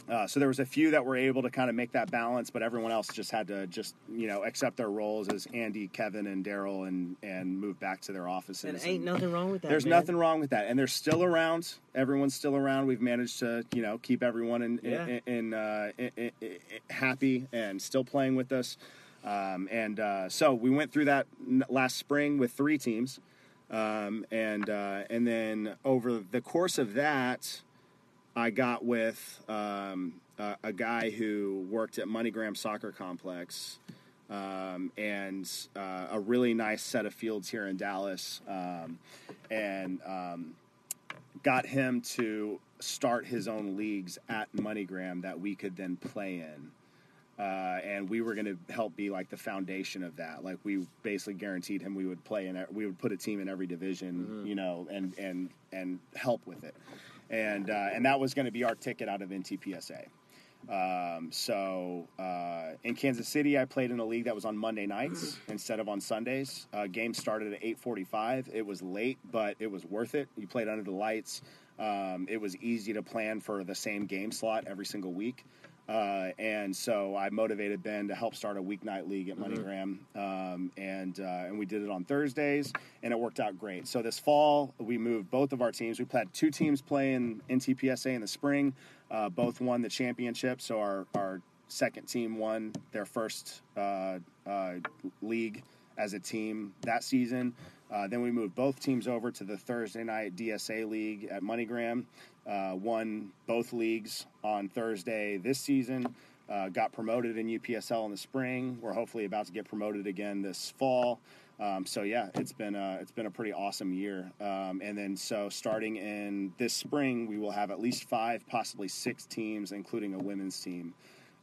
uh, so there was a few that were able to kind of make that balance, but everyone else just had to just you know accept their roles as Andy, Kevin, and Daryl, and and move back to their offices. And ain't and nothing wrong with that. There's man. nothing wrong with that, and they're still around. Everyone's still around. We've managed to you know keep everyone in Yeah. in, in, uh, in, happy and still playing with us. Um, and uh, so we went through that last spring with three teams, um, and uh, and then over the course of that. I got with um, a, a guy who worked at MoneyGram Soccer Complex um, and uh, a really nice set of fields here in Dallas, um, and um, got him to start his own leagues at MoneyGram that we could then play in. Uh, and we were going to help be like the foundation of that. Like we basically guaranteed him we would play in, we would put a team in every division, you know, and and and help with it and uh, and that was going to be our ticket out of NTPSA. Um, so uh, in Kansas City, I played in a league that was on Monday nights instead of on Sundays. Uh, game started at 8:45. It was late, but it was worth it. You played under the lights. Um, it was easy to plan for the same game slot every single week. Uh, and so I motivated Ben to help start a weeknight league at MoneyGram, um, and uh, and we did it on Thursdays, and it worked out great. So this fall we moved both of our teams. We had two teams playing NTPSA in the spring. Uh, both won the championship. So our our second team won their first uh, uh, league as a team that season. Uh, then we moved both teams over to the Thursday night DSA league at MoneyGram. Uh, won both leagues on Thursday this season. Uh, got promoted in UPSL in the spring. We're hopefully about to get promoted again this fall. Um, so yeah, it's been a, it's been a pretty awesome year. Um, and then so starting in this spring, we will have at least five, possibly six teams, including a women's team.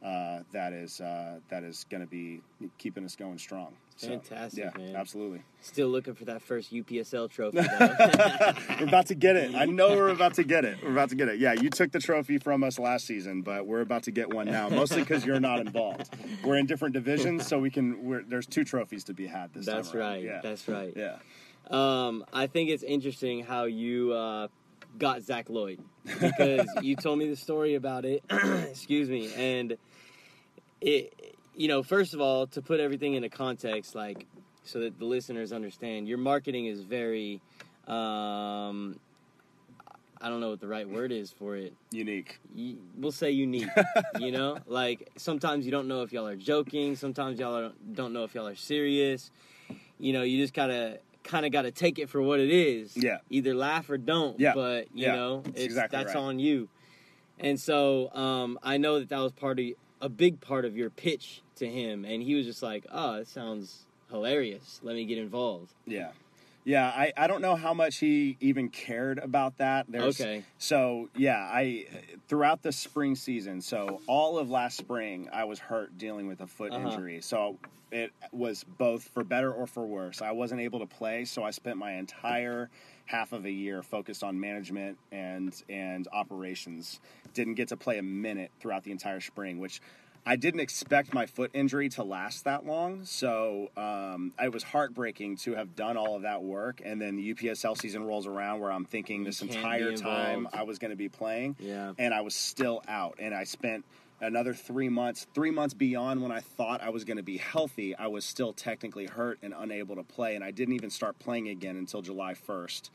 uh, that is uh, that is going to be keeping us going strong. So, Fantastic, yeah, man. absolutely. Still looking for that first UPSL trophy. though. we're about to get it. I know we're about to get it. We're about to get it. Yeah, you took the trophy from us last season, but we're about to get one now. Mostly because you're not involved. We're in different divisions, so we can. We're, there's two trophies to be had this That's time. around. right. Yeah. That's right. yeah. Um, I think it's interesting how you uh, got Zach Loyd because you told me the story about it. excuse me, and it, you know, first of all, to put everything into context, like so that the listeners understand, your marketing is very. Um, I don't know what the right word is for it. Unique. we'll say unique you know like sometimes you don't know if y'all are joking sometimes y'all are, don't know if y'all are serious you know you just gotta kind of gotta take it for what it is Yeah. either laugh or don't Yeah. but you Yeah. know That's it's exactly that's right. on you and so um, i know that that was part of a big part of your pitch to him and he was just like oh it sounds hilarious let me get involved Yeah. Yeah, I, I don't know how much he even cared about that. There's, Okay. So yeah, I throughout the spring season, so all of last spring, I was hurt dealing with a foot Uh-huh. injury. So it was both for better or for worse. I wasn't able to play, so I spent my entire half of a year focused on management and and operations. Didn't get to play a minute throughout the entire spring, which I didn't expect my foot injury to last that long, so um, it was heartbreaking to have done all of that work, and then the UPSL season rolls around where I'm thinking this entire time. I was going to be playing, Yeah. and I was still out, and I spent another three months, three months beyond when I thought I was going to be healthy. I was still technically hurt and unable to play, and I didn't even start playing again until July 1st.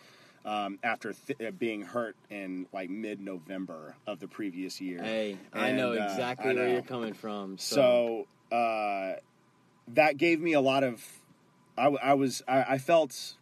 Um, after th- uh, being hurt in like mid-November of the previous year, hey i know And, uh, exactly I where you're coming from so, So uh, that gave me a lot of. I was. I, I felt.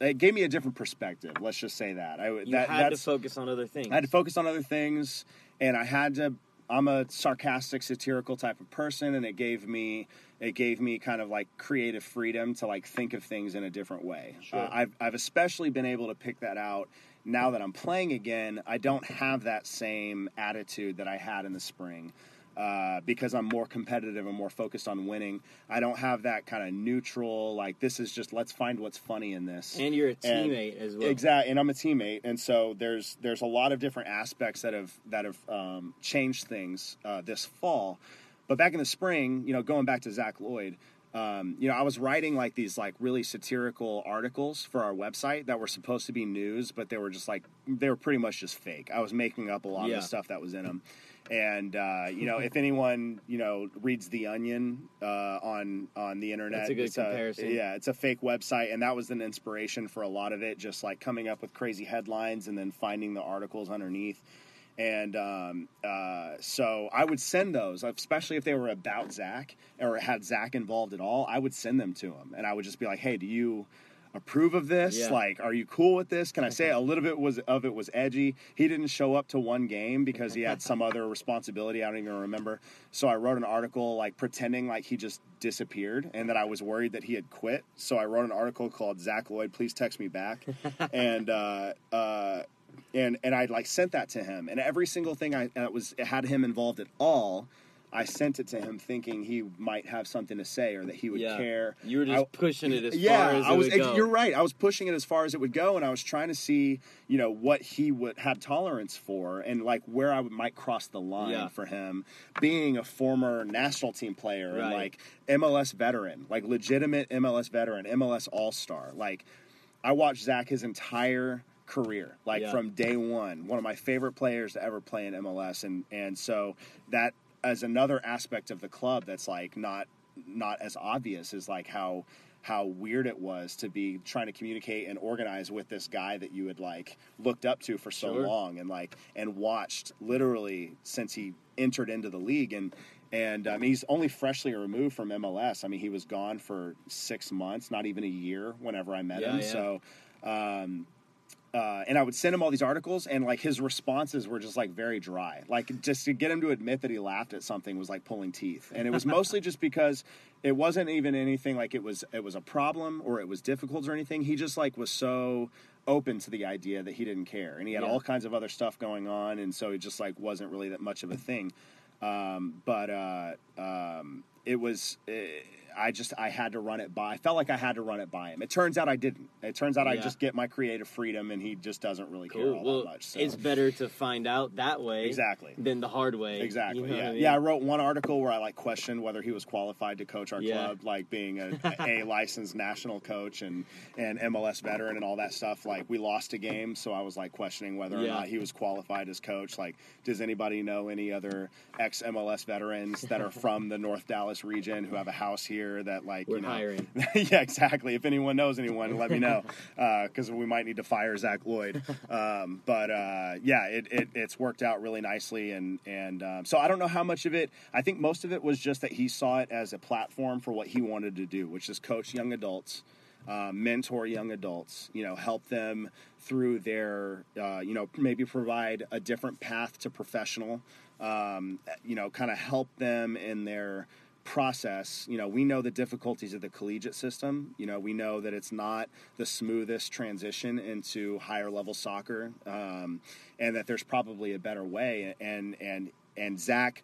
It gave me a different perspective. Let's just say that. I you that, had to focus on other things I had to focus on other things, and I had to. I'm a sarcastic, satirical type of person, and it gave me it gave me kind of like creative freedom to like think of things in a different way. Sure. Uh, I've I've especially been able to pick that out now that I'm playing again. I don't have that same attitude that I had in the spring. Uh, because I'm more competitive and more focused on winning, I don't have that kind of neutral, like this is just let's find what's funny in this. and you're a And- teammate as well Exactly, and I'm a teammate, and so there's there's a lot of different aspects that have that have um, changed things uh, this fall. But back in the spring, you know, going back to Zach Loyd, um, you know, I was writing like these like really satirical articles for our website that were supposed to be news, but they were just like they were pretty much just fake. I was making up a lot Yeah. of the stuff that was in them. And uh, you know, if anyone you know reads The Onion uh, on on the internet, That's a good it's comparison. yeah, it's a fake website, and that was an inspiration for a lot of it. Just like coming up with crazy headlines and then finding the articles underneath. And um, uh, so I would send those, especially if they were about Zach or had Zach involved at all. I would send them to him, and I would just be like, "Hey, do you approve of this? Yeah. Like, are you cool with this? Can I say a little bit was of it was edgy? He didn't show up to one game because he had some other responsibility. I don't even remember. So I wrote an article like pretending like he just disappeared and that I was worried that he had quit. So I wrote an article called Zach Loyd, please text me back, and. Uh, uh, and and I like sent that to him, and every single thing I that was had him involved at all, I sent it to him thinking he might have something to say or that he would yeah care. you were just I- pushing it as yeah, far as I it was. would go. You're right. I was pushing it as far as it would go, and I was trying to see, you know, what he would have tolerance for, and like where I would, might cross the line Yeah. for him, being a former national team player and like MLS veteran, like legitimate MLS veteran, MLS All Star. Like, I watched Zach his entire career, like Yeah. from day one. One of my favorite players to ever play in MLS, and and so that as another aspect of the club that's like not not as obvious is like how how weird it was to be trying to communicate and organize with this guy that you had like looked up to for so Sure. long and like and watched literally since he entered into the league and and um, he's only freshly removed from MLS. I mean, he was gone for six months, not even a year. Whenever I met Yeah, him, yeah. so um, uh, and I would send him all these articles, and like his responses were just like very dry. Like just to get him to admit that he laughed at something was like pulling teeth, and it was mostly just because it wasn't even anything like it was it was a problem or it was difficult or anything. He just like was so open to the idea that he didn't care, and he had Yeah. all kinds of other stuff going on, and so it just like wasn't really that much of a thing. Um, but uh, um, it was. Uh, I just I had to run it by. I felt like I had to run it by him. It turns out I didn't. It turns out I just get my creative freedom, and he just doesn't really care all Well, that much. So. it's better to find out that way Exactly. than the hard way. Exactly. You know yeah. I mean? Yeah. I wrote one article where I like questioned whether he was qualified to coach our Yeah. club, like being a, a licensed national coach and and MLS veteran and all that stuff. Like we lost a game, so I was like questioning whether or not he was qualified as coach. Like, does anybody know any other ex MLS veterans that are from the North Dallas region who have a house here that like We're you know? hiring. yeah, exactly. If anyone knows anyone, let me know because we might need to fire Zach Loyd. Um, but uh, yeah, it, it it's worked out really nicely, and and um, so I don't know how much of it. I think most of it was just that he saw it as a platform for what he wanted to do, which is coach young adults. Uh, mentor young adults, you know, help them through their, uh, you know, maybe provide a different path to professional, um, you know, kind of help them in their process you know we know the difficulties of the collegiate system. You know we know that it's not the smoothest transition into higher level soccer um, and that there's probably a better way. And and and zach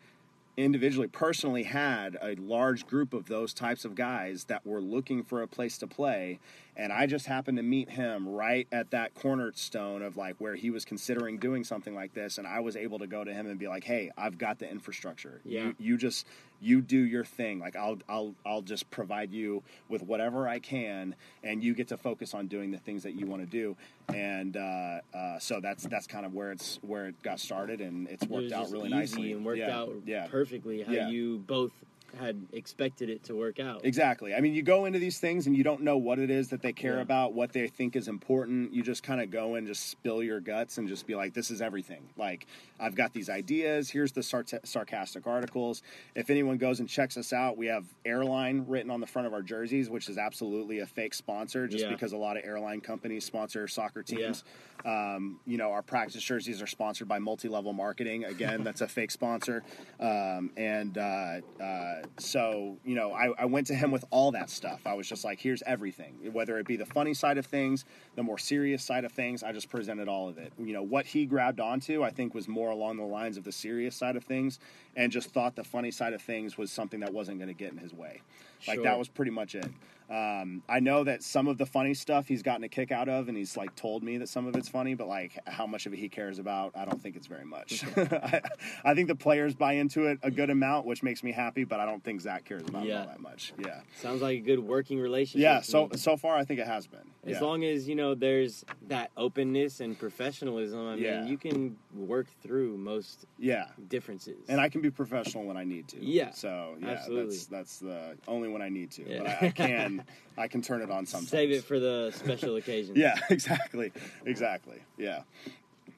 individually personally had a large group of those types of guys that were looking for a place to play and i just happened to meet him right at that cornerstone of like where he was considering doing something like this and i was able to go to him and be like hey i've got the infrastructure Yeah. you, you just you do your thing like i'll i'll i'll just provide you with whatever i can and you get to focus on doing the things that you want to do and uh, uh, so that's that's kind of where it's where it got started and it's It worked out really nicely and worked yeah. out yeah perfectly how Yeah. you both had expected it to work out. Exactly. I mean, you go into these things and you don't know what it is that they care Yeah. about, what they think is important. You just kind of go and just spill your guts and just be like, this is everything. Like, I've got these ideas. Here's the sar- sarcastic articles. If anyone goes and checks us out, we have airline written on the front of our jerseys, which is absolutely a fake sponsor just Yeah. because a lot of airline companies sponsor soccer teams. Um, you know, our practice jerseys are sponsored by Multi Level Marketing. Again, that's a fake sponsor. Um, and uh, uh, so, you know, I, I went to him with all that stuff. I was just like, here's everything, whether it be the funny side of things, the more serious side of things. I just presented all of it. You know, what he grabbed onto, I think, was more along the lines of the serious side of things, and just thought the funny side of things was something that wasn't going to get in his way. Like Sure. that was pretty much it. Um, I know that some of the funny stuff he's gotten a kick out of, and he's like told me that some of it's funny, but like how much of it he cares about, I don't think it's very much. I, I think the players buy into it a good amount, which makes me happy, but I don't think Zach cares about it Yeah. all that much. Yeah, Sounds like a good working relationship. yeah. So me. so far, I think it has been. as yeah. long as you know there's that openness and professionalism, I Yeah. mean, you can work through most yeah. differences. And I can be professional when I need to. Yeah, So yeah, absolutely. that's that's the only when I need to. Yeah. But I, I can I can turn it on sometimes. save it for the special occasions. Yeah, exactly, exactly. Yeah.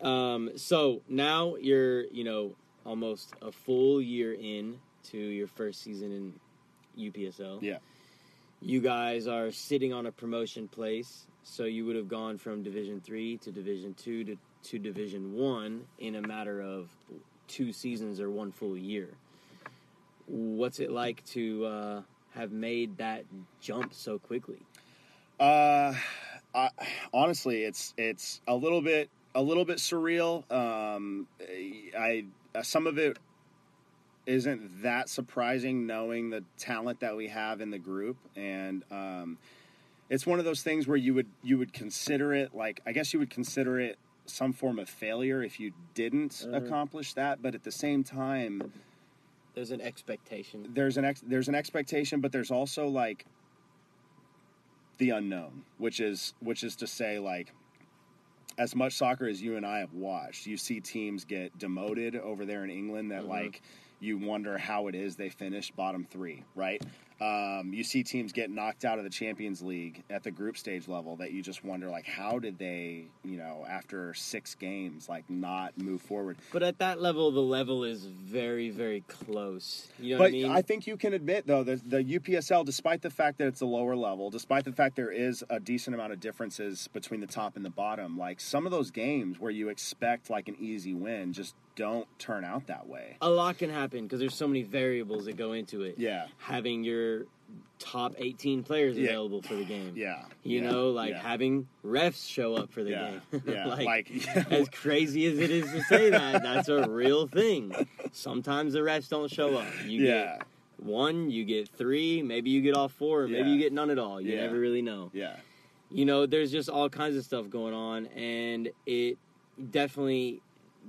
Um, so now you're, you know, almost a full year in to your first season in UPSL. Yeah. You guys are sitting on a promotion place, so you would have gone from Division Three to Division Two to, to Division One in a matter of two seasons or one full year. What's it like to uh, have made that jump so quickly? Uh, I, honestly, it's it's a little bit a little bit surreal. Um, I uh, some of it isn't that surprising, knowing the talent that we have in the group, and um, it's one of those things where you would you would consider it like I guess you would consider it some form of failure if you didn't Mhm. accomplish that, but at the same time There's an expectation. there's an ex- there's an expectation, but there's also like the unknown, which is which is to say like as much soccer as you and I have watched, you see teams get demoted over there in England that Mhm. like you wonder how it is they finished bottom three, right? Um, you see teams get knocked out of the Champions League at the group stage level that you just wonder like how did they, you know, after six games like not move forward. But at that level, the level is very, very close. You know but what I mean? think you can admit though that the UPSL, despite the fact that it's a lower level, despite the fact there is a decent amount of differences between the top and the bottom, like some of those games where you expect like an easy win just don't turn out that way. a lot can happen because there's so many variables that go into it. Yeah. Having your top 18 players Yeah. available for the game. Yeah. You yeah, know, like yeah. having refs show up for the game. yeah, like, like- as crazy as it is to say that, that's a real thing. Sometimes the refs don't show up. You yeah. get one, you get three, maybe you get all four, maybe you get none at all. You never really know. Yeah. You know, there's just all kinds of stuff going on, and it definitely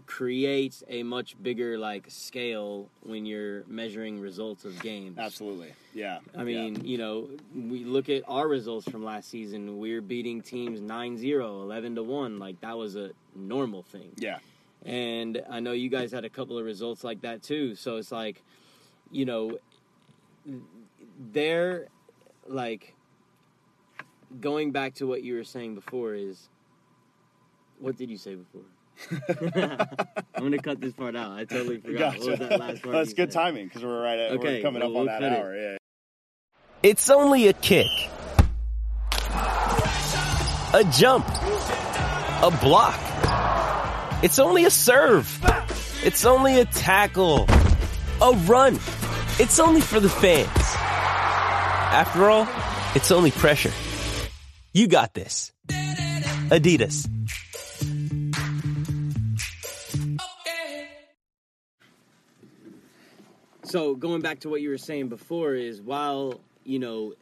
creates a much bigger like scale when you're measuring results of games. Absolutely. Yeah. I mean, you know, we look at our results from last season. We're beating teams 9 0, 11 to 1. Like, that was a normal thing. Yeah. And I know you guys had a couple of results like that too. So it's like, you know, they're like going back to what you were saying before is what did you say before? I'm gonna cut this part out. I totally forgot. What was that last part? That's good said? timing because we're right at Okay, we're coming well, up we'll on that cut it. hour. Yeah. It's only a kick. A jump. A block. It's only a serve. It's only a tackle. A run. It's only for the fans. After all, it's only pressure. You got this. Adidas. So going back to what you were saying before is while you know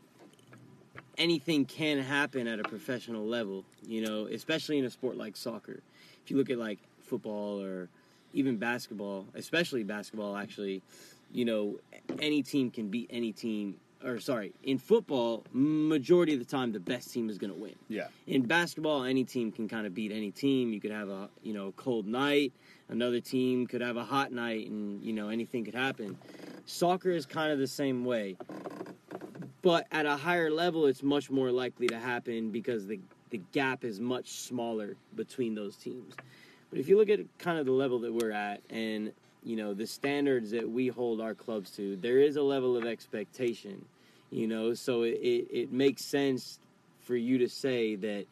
anything can happen at a professional level, you know, especially in a sport like soccer. If you look at like football or even basketball, especially basketball actually, you know, any team can beat any team or sorry, in football, majority of the time the best team is going to win Yeah. in basketball, any team can kind of beat any team. You could have a you know cold night, another team could have a hot night, and you know anything could happen. Soccer is kind of the same way, but at a higher level, it's much more likely to happen because the the gap is much smaller between those teams. But if you look at kind of the level that we're at, and you know the standards that we hold our clubs to, there is a level of expectation. You know, so it, it, it makes sense for you to say that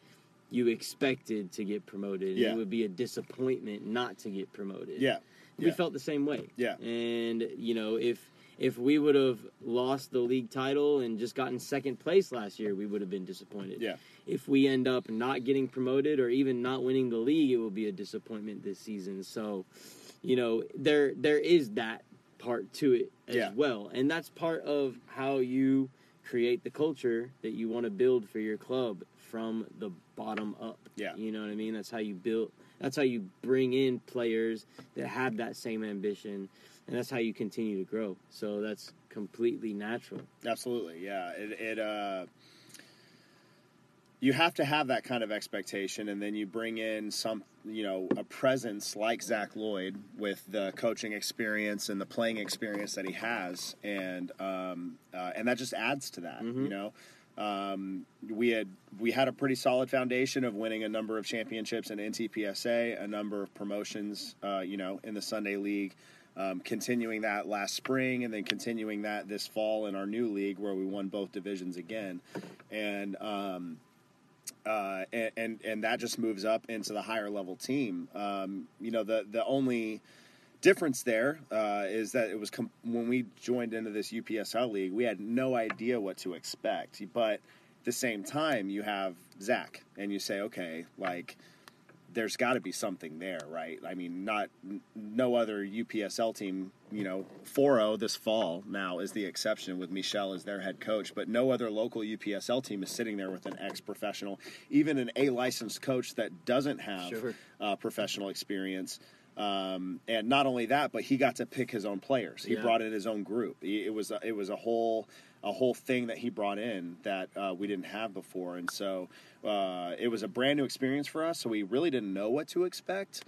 you expected to get promoted. Yeah. It would be a disappointment not to get promoted. Yeah. We Yeah. felt the same way. Yeah. And you know, if if we would have lost the league title and just gotten second place last year, we would have been disappointed. Yeah. If we end up not getting promoted or even not winning the league, it will be a disappointment this season. So, you know, there there is that part to it as Yeah. well. And that's part of how you create the culture that you want to build for your club from the bottom up. Yeah. You know what I mean? That's how you build that's how you bring in players that have that same ambition and that's how you continue to grow. So that's completely natural. Absolutely, yeah. It, it uh, you have to have that kind of expectation, and then you bring in some, you know, a presence like Zach Loyd with the coaching experience and the playing experience that he has, and um, uh, and that just adds to that. You know, um, we had we had a pretty solid foundation of winning a number of championships in NTPSA, a number of promotions, uh, you know, in the Sunday League. Um, continuing that last spring, and then continuing that this fall in our new league where we won both divisions again, and um, uh, and, and and that just moves up into the higher level team. Um, you know, the the only difference there uh, is that it was com- when we joined into this UPSL league, we had no idea what to expect. But at the same time, you have Zach, and you say, okay, like there's got to be something there, right? I mean, not n- no other UPSL team, you know, 4-0 this fall now is the exception with Michelle as their head coach, but no other local UPSL team is sitting there with an ex-professional, even an A licensed coach that doesn't have Sure. uh, professional experience. Um, and not only that, but he got to pick his own players. He Yeah. brought in his own group. He- It was a, it was a whole a whole thing that he brought in that uh, we didn't have before, and so uh, it was a brand new experience for us. So we really didn't know what to expect,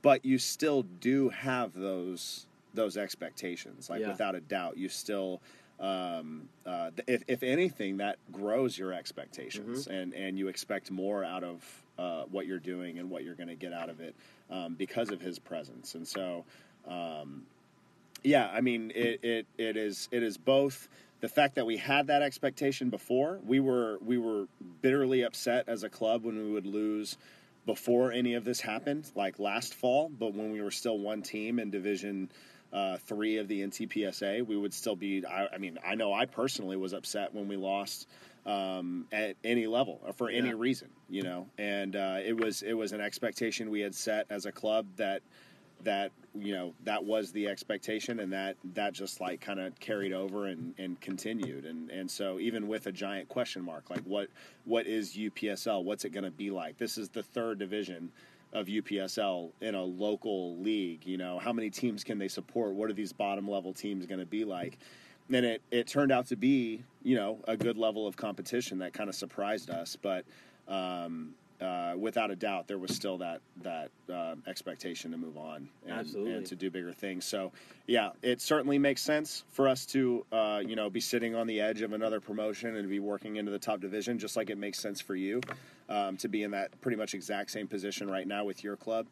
but you still do have those those expectations, like Yeah. without a doubt. You still. Um, uh, if, if anything, that grows your expectations, and, and you expect more out of uh, what you're doing and what you're going to get out of it um, because of his presence. And so, um, yeah, I mean, it, it, it is it is both the fact that we had that expectation before. We were we were bitterly upset as a club when we would lose before any of this happened, like last fall. But when we were still one team in Division uh, three of the NTPSA, we would still be. I, I mean, I know I personally was upset when we lost um, at any level or for any reason, you know. And uh, it was it was an expectation we had set as a club that that you know that was the expectation and that that just like kind of carried over and, and continued. And and so even with a giant question mark like what what is UPSL what's it going to be like? This is the third division of UPSL in a local league you know? How many teams can they support? What are these bottom level teams going to be like and it it turned out to be you know a good level of competition that kind of surprised us but um uh, without a doubt, there was still that that uh, expectation to move on and, and to do bigger things. So, yeah, it certainly makes sense for us to uh, you know be sitting on the edge of another promotion and be working into the top division, just like it makes sense for you um, to be in that pretty much exact same position right now with your club.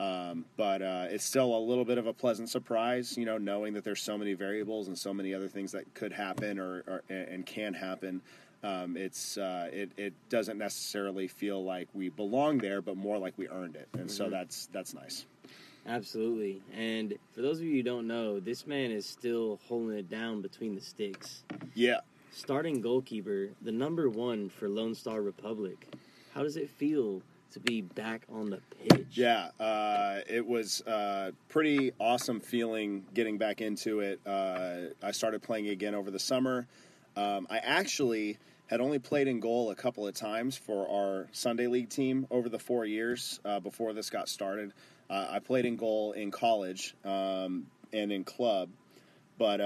Um, but uh, it's still a little bit of a pleasant surprise, you know, knowing that there's so many variables and so many other things that could happen or, or and can happen. Um, it's uh, it, it doesn't necessarily feel like we belong there, but more like we earned it, and so that's that's nice. Absolutely. And for those of you who don't know, this man is still holding it down between the sticks. Yeah, Starting goalkeeper, the number one for Lone Star Republic. How does it feel to be back on the pitch? Yeah, uh, it was uh, pretty awesome feeling getting back into it. Uh, I started playing again over the summer. Um, I actually had only played in goal a couple of times for our Sunday league team over the four years uh, before this got started. Uh, I played in goal in college um, and in club, but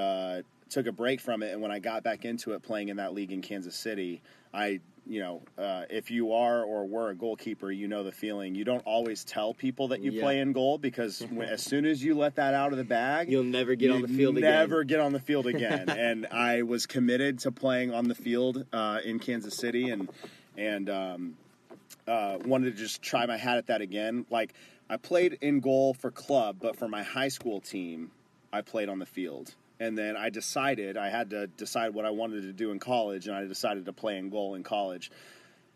took a break from it. And when I got back into it, playing in that league in Kansas City, I, you know, uh, if you are or were a goalkeeper, you know the feeling. You don't always tell people that you Yeah. play in goal because when, as soon as you let that out of the bag, You'll never get on the field again. Never get on the field again. and I was committed to playing on the field uh, in Kansas City, and and um, uh, wanted to just try my hat at that again. Like I played in goal for club, but for my high school team, I played on the field. And then I decided I had to decide what I wanted to do in college, and I decided to play in goal in college.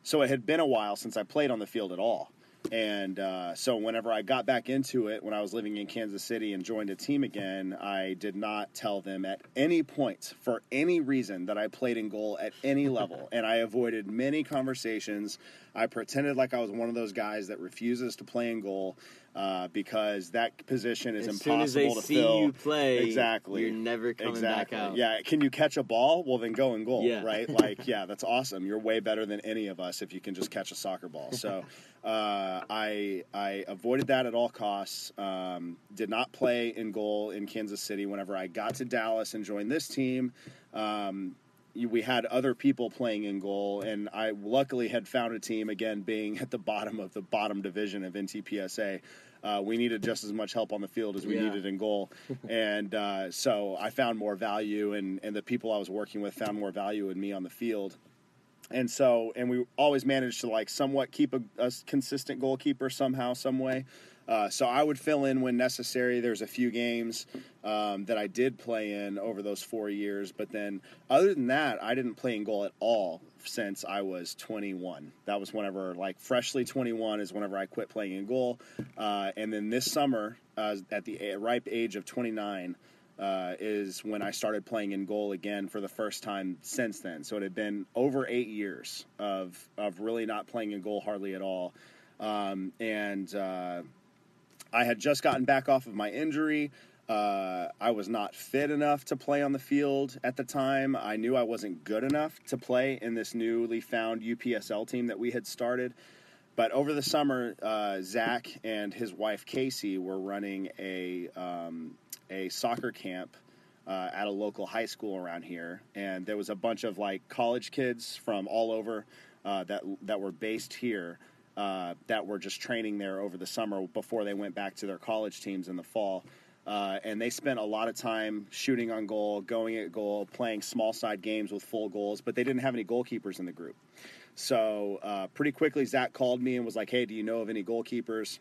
So it had been a while since I played on the field at all. And uh, so whenever I got back into it, when I was living in Kansas City and joined a team again, I did not tell them at any point, for any reason, that I played in goal at any level. and I avoided many conversations. I pretended like I was one of those guys that refuses to play in goal uh, because that position is as soon as they impossible to see fill. you play, Exactly. you're never coming exactly. back out. Yeah. Can you catch a ball? Well, then go in goal, Yeah. right? Like, yeah, that's awesome. You're way better than any of us if you can just catch a soccer ball. So, uh, I I avoided that at all costs. Um, did not play in goal in Kansas City. Whenever I got to Dallas and joined this team. Um, we had other people playing in goal, and I luckily had found a team again, being at the bottom of the bottom division of NTPSA. Uh, we needed just as much help on the field as we Yeah. needed in goal, and uh, so I found more value, and, and the people I was working with found more value in me on the field. And so, and we always managed to like somewhat keep a, a consistent goalkeeper somehow, some way. Uh, so I would fill in when necessary. There's a few games um, that I did play in over those four years, but then other than that, I didn't play in goal at all since I was 21. That was whenever, like, freshly 21 is whenever I quit playing in goal. Uh, and then this summer, uh, at the ripe age of 29, uh, is when I started playing in goal again for the first time since then. So it had been over eight years of of really not playing in goal hardly at all, um, and uh, I had just gotten back off of my injury. Uh, I was not fit enough to play on the field at the time. I knew I wasn't good enough to play in this newly found UPSL team that we had started. But over the summer, uh, Zach and his wife Casey were running a um, a soccer camp uh, at a local high school around here, and there was a bunch of like college kids from all over uh, that that were based here uh, that were just training there over the summer before they went back to their college teams in the fall. Uh, and they spent a lot of time shooting on goal, going at goal, playing small side games with full goals, but they didn't have any goalkeepers in the group. So uh, pretty quickly, Zach called me and was like, "Hey, do you know of any goalkeepers?"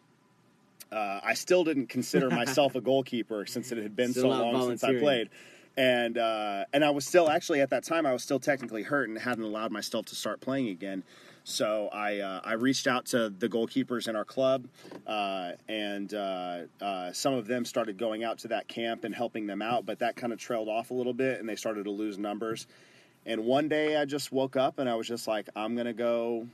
Uh, I still didn't consider myself a goalkeeper since it had been Still so long since I played, and uh, and I was still actually at that time I was still technically hurt and hadn't allowed myself to start playing again. So I uh, I reached out to the goalkeepers in our club, uh, and uh, uh, some of them started going out to that camp and helping them out, but that kind of trailed off a little bit, and they started to lose numbers. And one day I just woke up and I was just like, I'm gonna go.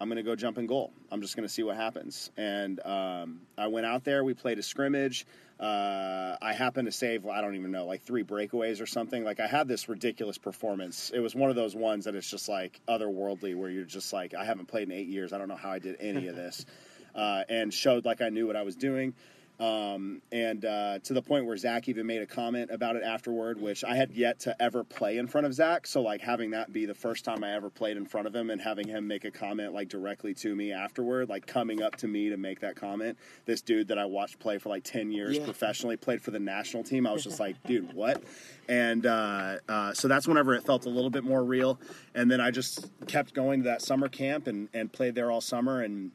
I'm going to go jump in goal. I'm just going to see what happens. And um, I went out there. We played a scrimmage. Uh, I happened to save, I don't even know, like three breakaways or something. Like I had this ridiculous performance. It was one of those ones that it's just like otherworldly, where you're just like, I haven't played in eight years. I don't know how I did any of this. Uh, and showed like I knew what I was doing. Um, and uh, to the point where Zach even made a comment about it afterward, which I had yet to ever play in front of Zach. So like having that be the first time I ever played in front of him and having him make a comment like directly to me afterward, like coming up to me to make that comment. This dude that I watched play for like ten years Yeah. professionally, played for the national team. I was just like, dude, what? And uh, uh, so that's whenever it felt a little bit more real. And then I just kept going to that summer camp and, and played there all summer and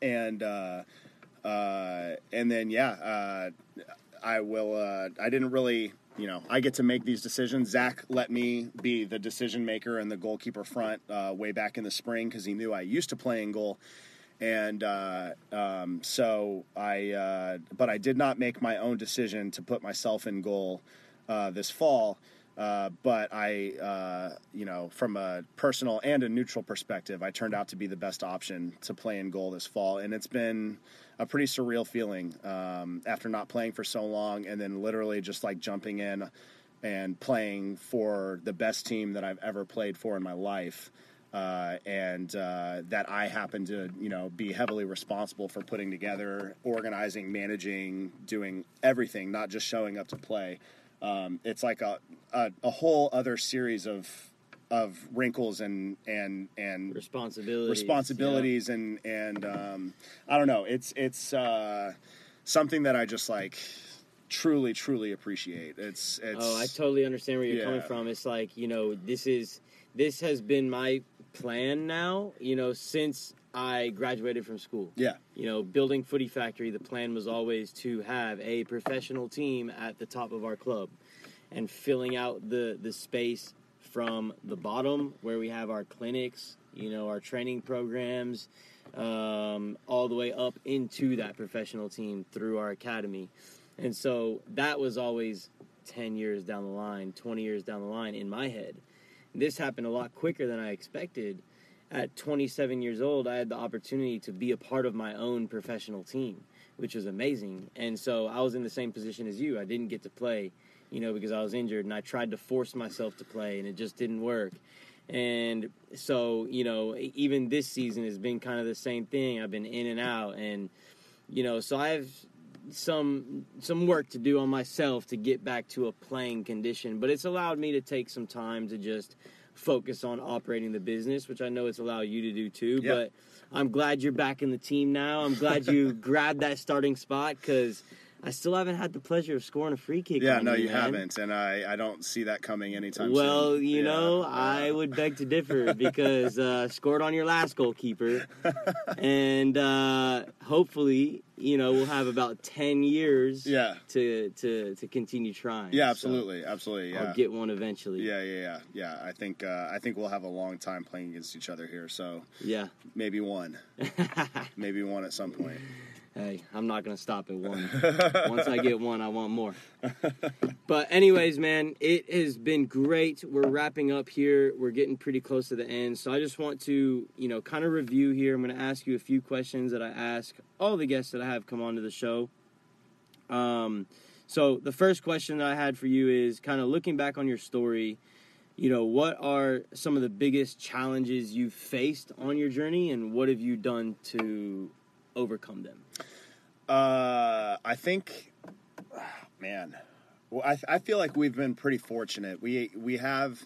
and uh, and then yeah, uh, I will. Uh, I didn't really, you know, I get to make these decisions. Zach let me be the decision maker and the goalkeeper front uh, way back in the spring because he knew I used to play in goal. And uh, um, so I, but I did not make my own decision to put myself in goal this fall. Uh, but I, uh, you know, from a personal and a neutral perspective, I turned out to be the best option to play in goal this fall, and it's been a pretty surreal feeling um, after not playing for so long, and then literally just like jumping in and playing for the best team that I've ever played for in my life. Uh, and uh, that I happen to, you know, be heavily responsible for putting together, organizing, managing, doing everything, not just showing up to play. Um, it's like a, a a whole other series of of wrinkles and and and Responsibilities. responsibilities and and um, I don't know. It's it's uh, something that I just like truly truly appreciate. It's it's Oh, I totally understand where you're coming from. It's like you know, this is this has been my plan now. You know, since I graduated from school. yeah You know, building Footy Factory, the plan was always to have a professional team at the top of our club, and filling out the the space from the bottom where we have our clinics, you know, our training programs, um, all the way up into that professional team through our academy. And so that was always 10 years down the line, 20 years down the line in my head. This happened a lot quicker than I expected. At 27 years old, I had the opportunity to be a part of my own professional team, which was amazing. And so I was in the same position as you. I didn't get to play, you know, because I was injured, and I tried to force myself to play, and it just didn't work. And so, you know, even this season has been kind of the same thing. I've been in and out, and you know, so I have some some work to do on myself to get back to a playing condition. But it's allowed me to take some time to just focus on operating the business, which I know it's allowed you to do too. Yeah. But I'm glad you're back in the team now. I'm glad you grabbed that starting spot because I still haven't had the pleasure of scoring a free kick. yeah no you, man. haven't, and I I don't see that coming anytime Well, soon. Well, you Yeah, know, yeah. I would beg to differ because uh, scored on your last goalkeeper, and uh, hopefully, you know, we'll have about ten years Yeah. to to to continue trying. yeah So absolutely absolutely yeah. I'll get one eventually. yeah, yeah, yeah, yeah. I think uh, I think we'll have a long time playing against each other here. So yeah. maybe one, maybe one at some point. Hey, I'm not gonna stop at one. Once I get one, I want more. But anyways, man, it has been great. We're wrapping up here. We're getting pretty close to the end. So I just want to, you know, kind of review here. I'm gonna ask you a few questions that I ask all the guests that I have come onto the show. Um, so the first question that I had for you is kind of looking back on your story. You know, what are some of the biggest challenges you've faced on your journey, and what have you done to overcome them? Uh, I think, man, well, I, I feel like we've been pretty fortunate. We we have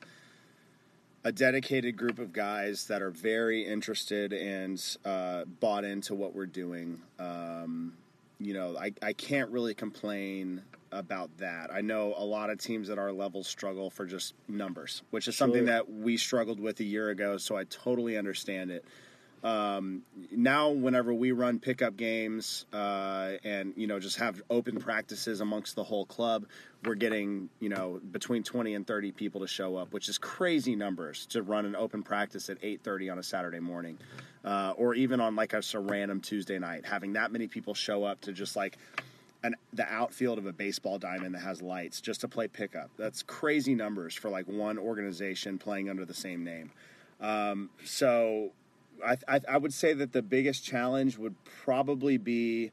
a dedicated group of guys that are very interested and uh, bought into what we're doing. Um, you know, I, I can't really complain about that. I know a lot of teams at our level struggle for just numbers, which is something that we struggled with a year ago, so I totally understand it. Um, now whenever we run pickup games uh, and you know just have open practices amongst the whole club we're getting you know between 20 and 30 people to show up which is crazy numbers to run an open practice at 8.30 on a saturday morning uh, or even on like a, random tuesday night. Having that many people show up to just like an, the outfield of a baseball diamond that has lights just to play pickup. That's crazy numbers for like one organization playing under the same name. Um, so I, I, I would say that the biggest challenge would probably be,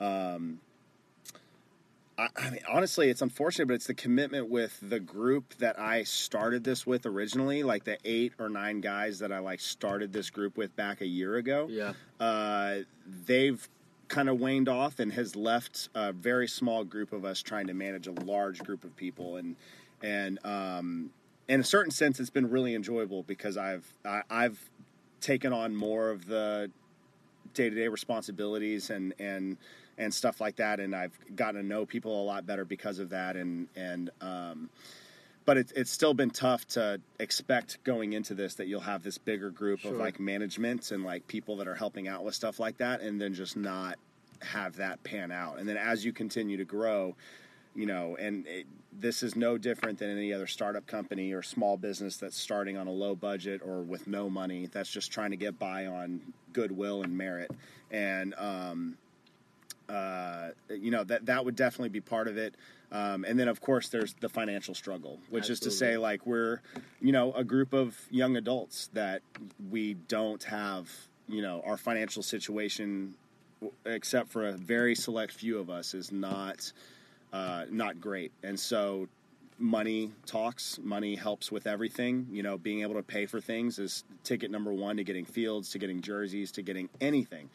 um, I, I mean, honestly, it's unfortunate, but it's the commitment with the group that I started this with originally, like the eight or nine guys that I like started this group with back a year ago. Yeah. Uh, they've kind of waned off and has left a very small group of us trying to manage a large group of people and and um, in a certain sense it's been really enjoyable because I've I, I've taken on more of the day to day responsibilities and and and stuff like that, and I've gotten to know people a lot better because of that, and and um, but it's it's still been tough to expect going into this that you'll have this bigger group Sure. of like management and like people that are helping out with stuff like that, and then just not have that pan out, and then as you continue to grow. You know, and it, this is no different than any other startup company or small business that's starting on a low budget or with no money. That's just trying to get by on goodwill and merit. And um, uh, you know that that would definitely be part of it. Um, and then of course there's the financial struggle, which is to say like we're you know a group of young adults that we don't have you know our financial situation except for a very select few of us is not uh, not great. And so money talks, money helps with everything. You know, being able to pay for things is ticket number one to getting fields, to getting jerseys, to getting anything.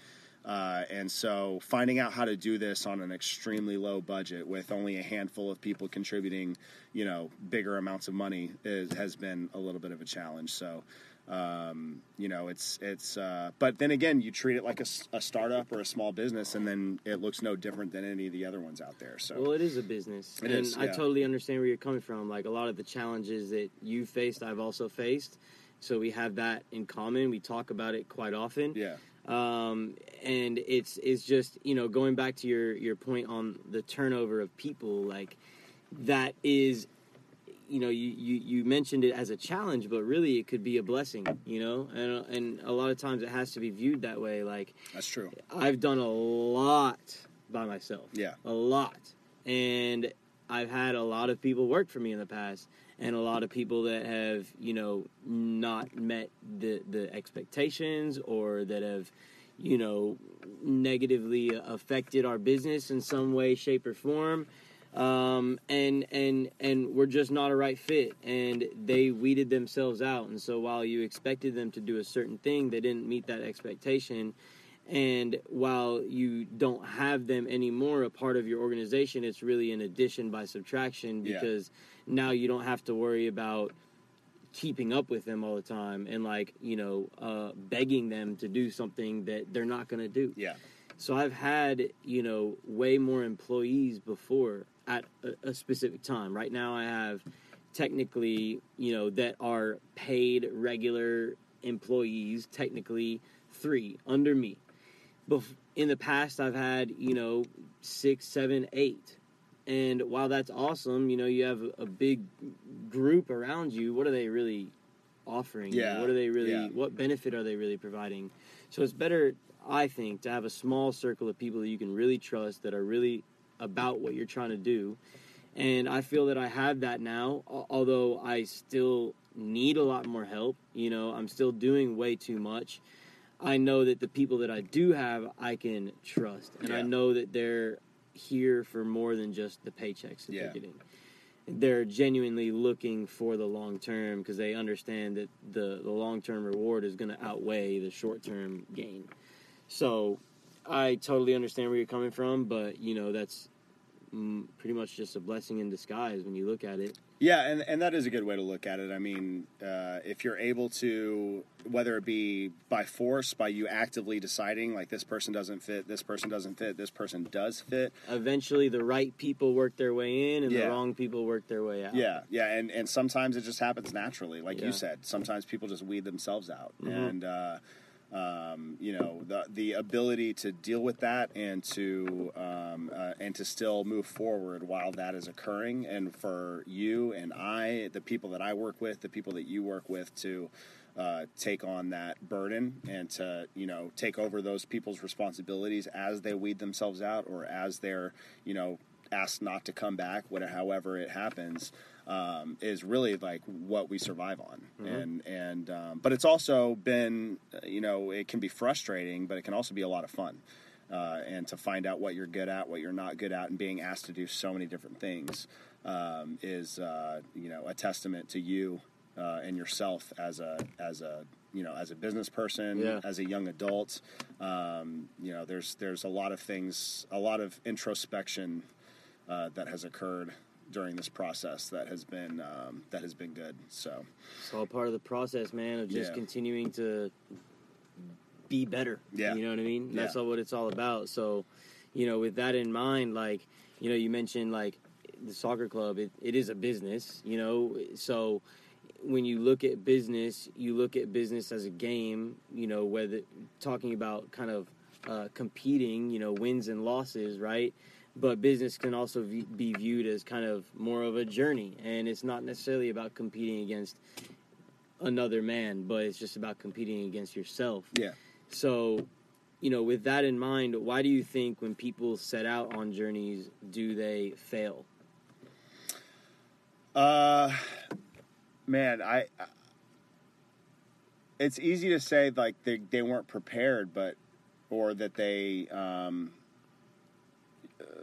Uh, and so finding out how to do this on an extremely low budget with only a handful of people contributing, you know, bigger amounts of money is, has been a little bit of a challenge. So, um, you know, it's it's. Uh, but then again, you treat it like a startup or a small business, and then it looks no different than any of the other ones out there. So Well, it is a business, It and is, I totally understand where you're coming from. Like a lot of the challenges that you faced, I've also faced. So we have that in common. We talk about it quite often. yeah, um, and it's it's just you know going back to your your point on the turnover of people like that is you know you, you you mentioned it as a challenge but really it could be a blessing you know and and a lot of times it has to be viewed that way like that's true. I've done a lot by myself Yeah. a lot and I've had a lot of people work for me in the past and a lot of people that have you know not met the the expectations or that have you know negatively affected our business in some way shape or form um, and and and we're just not a right fit. And they weeded themselves out. And so while you expected them to do a certain thing they didn't meet that expectation. And while you don't have them anymore a part of your organization it's really an addition by subtraction Yeah. because now you don't have to worry about keeping up with them all the time and like you know uh, begging them to do something that they're not going to do. Yeah, so I've had, you know, way more employees before at a, a specific time. Right now I have technically, you know, that are paid regular employees, technically three under me. Bef- in the past I've had, you know, six, seven, eight. And while that's awesome, you know, you have a, big group around you. What are they really offering? Yeah, What are they really, yeah. what benefit are they really providing? So it's better, I think, to have a small circle of people that you can really trust that are really about what you're trying to do. And I feel that I have that now, although I still need a lot more help. You know, I'm still doing way too much. I know that the people that I do have, I can trust. And I know that they're here for more than just the paychecks that Yeah. they're getting. They're genuinely looking for the long term because they understand that the, the long term reward is going to outweigh the short term gain. So I totally understand where you're coming from, but you know that's pretty much just a blessing in disguise when you look at it. yeah, and and that is a good way to look at it. I mean, uh, if you're able to, whether it be by force, by you actively deciding like this person doesn't fit, this person doesn't fit, this person does fit. Eventually, the right people work their way in, and Yeah. the wrong people work their way out. Yeah, yeah, and and sometimes it just happens naturally, like Yeah. you said. Sometimes people just weed themselves out, Mhm. and uh, um, you know the the ability to deal with that and to um, uh, and to still move forward while that is occurring. And for you and I the people that I work with the people that you work with to uh, take on that burden and to you know take over those people's responsibilities as they weed themselves out or as they're you know asked not to come back whatever however it happens um, is really like what we survive on Mm-hmm. and and um, but it's also been uh, you know it can be frustrating but it can also be a lot of fun uh, and to find out what you're good at what you're not good at and being asked to do so many different things um, is uh, you know a testament to you uh, and yourself as a as a you know as a business person Yeah. as a young adult um, you know there's there's a lot of things a lot of introspection uh, that has occurred during this process that has been um, that has been good so It's all part of the process, man, of just Yeah. continuing to be better. Yeah. You know what I mean? That's Yeah. all what it's all about. So, you know, with that in mind, like, you know, you mentioned like the soccer club, it, it is a business, you know, so when you look at business, you look at business as a game, you know, whether talking about kind of uh, competing, you know, wins and losses, right? But business can also be viewed as kind of more of a journey, and it's not necessarily about competing against another man, but it's just about competing against yourself. yeah So, you know, with that in mind, why do you think when people set out on journeys, do they fail? Uh, man, I. I- It's easy to say like they they weren't prepared, but or that they um,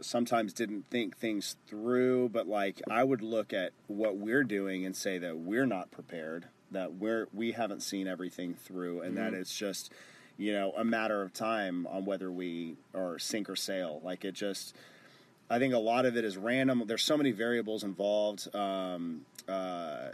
sometimes didn't think things through. But like I would look at what we're doing and say that we're not prepared, that we're we haven't seen everything through, and that it's just you know a matter of time on whether we are sink or sail. Like it just. I think a lot of it is random. There's so many variables involved. Um, uh,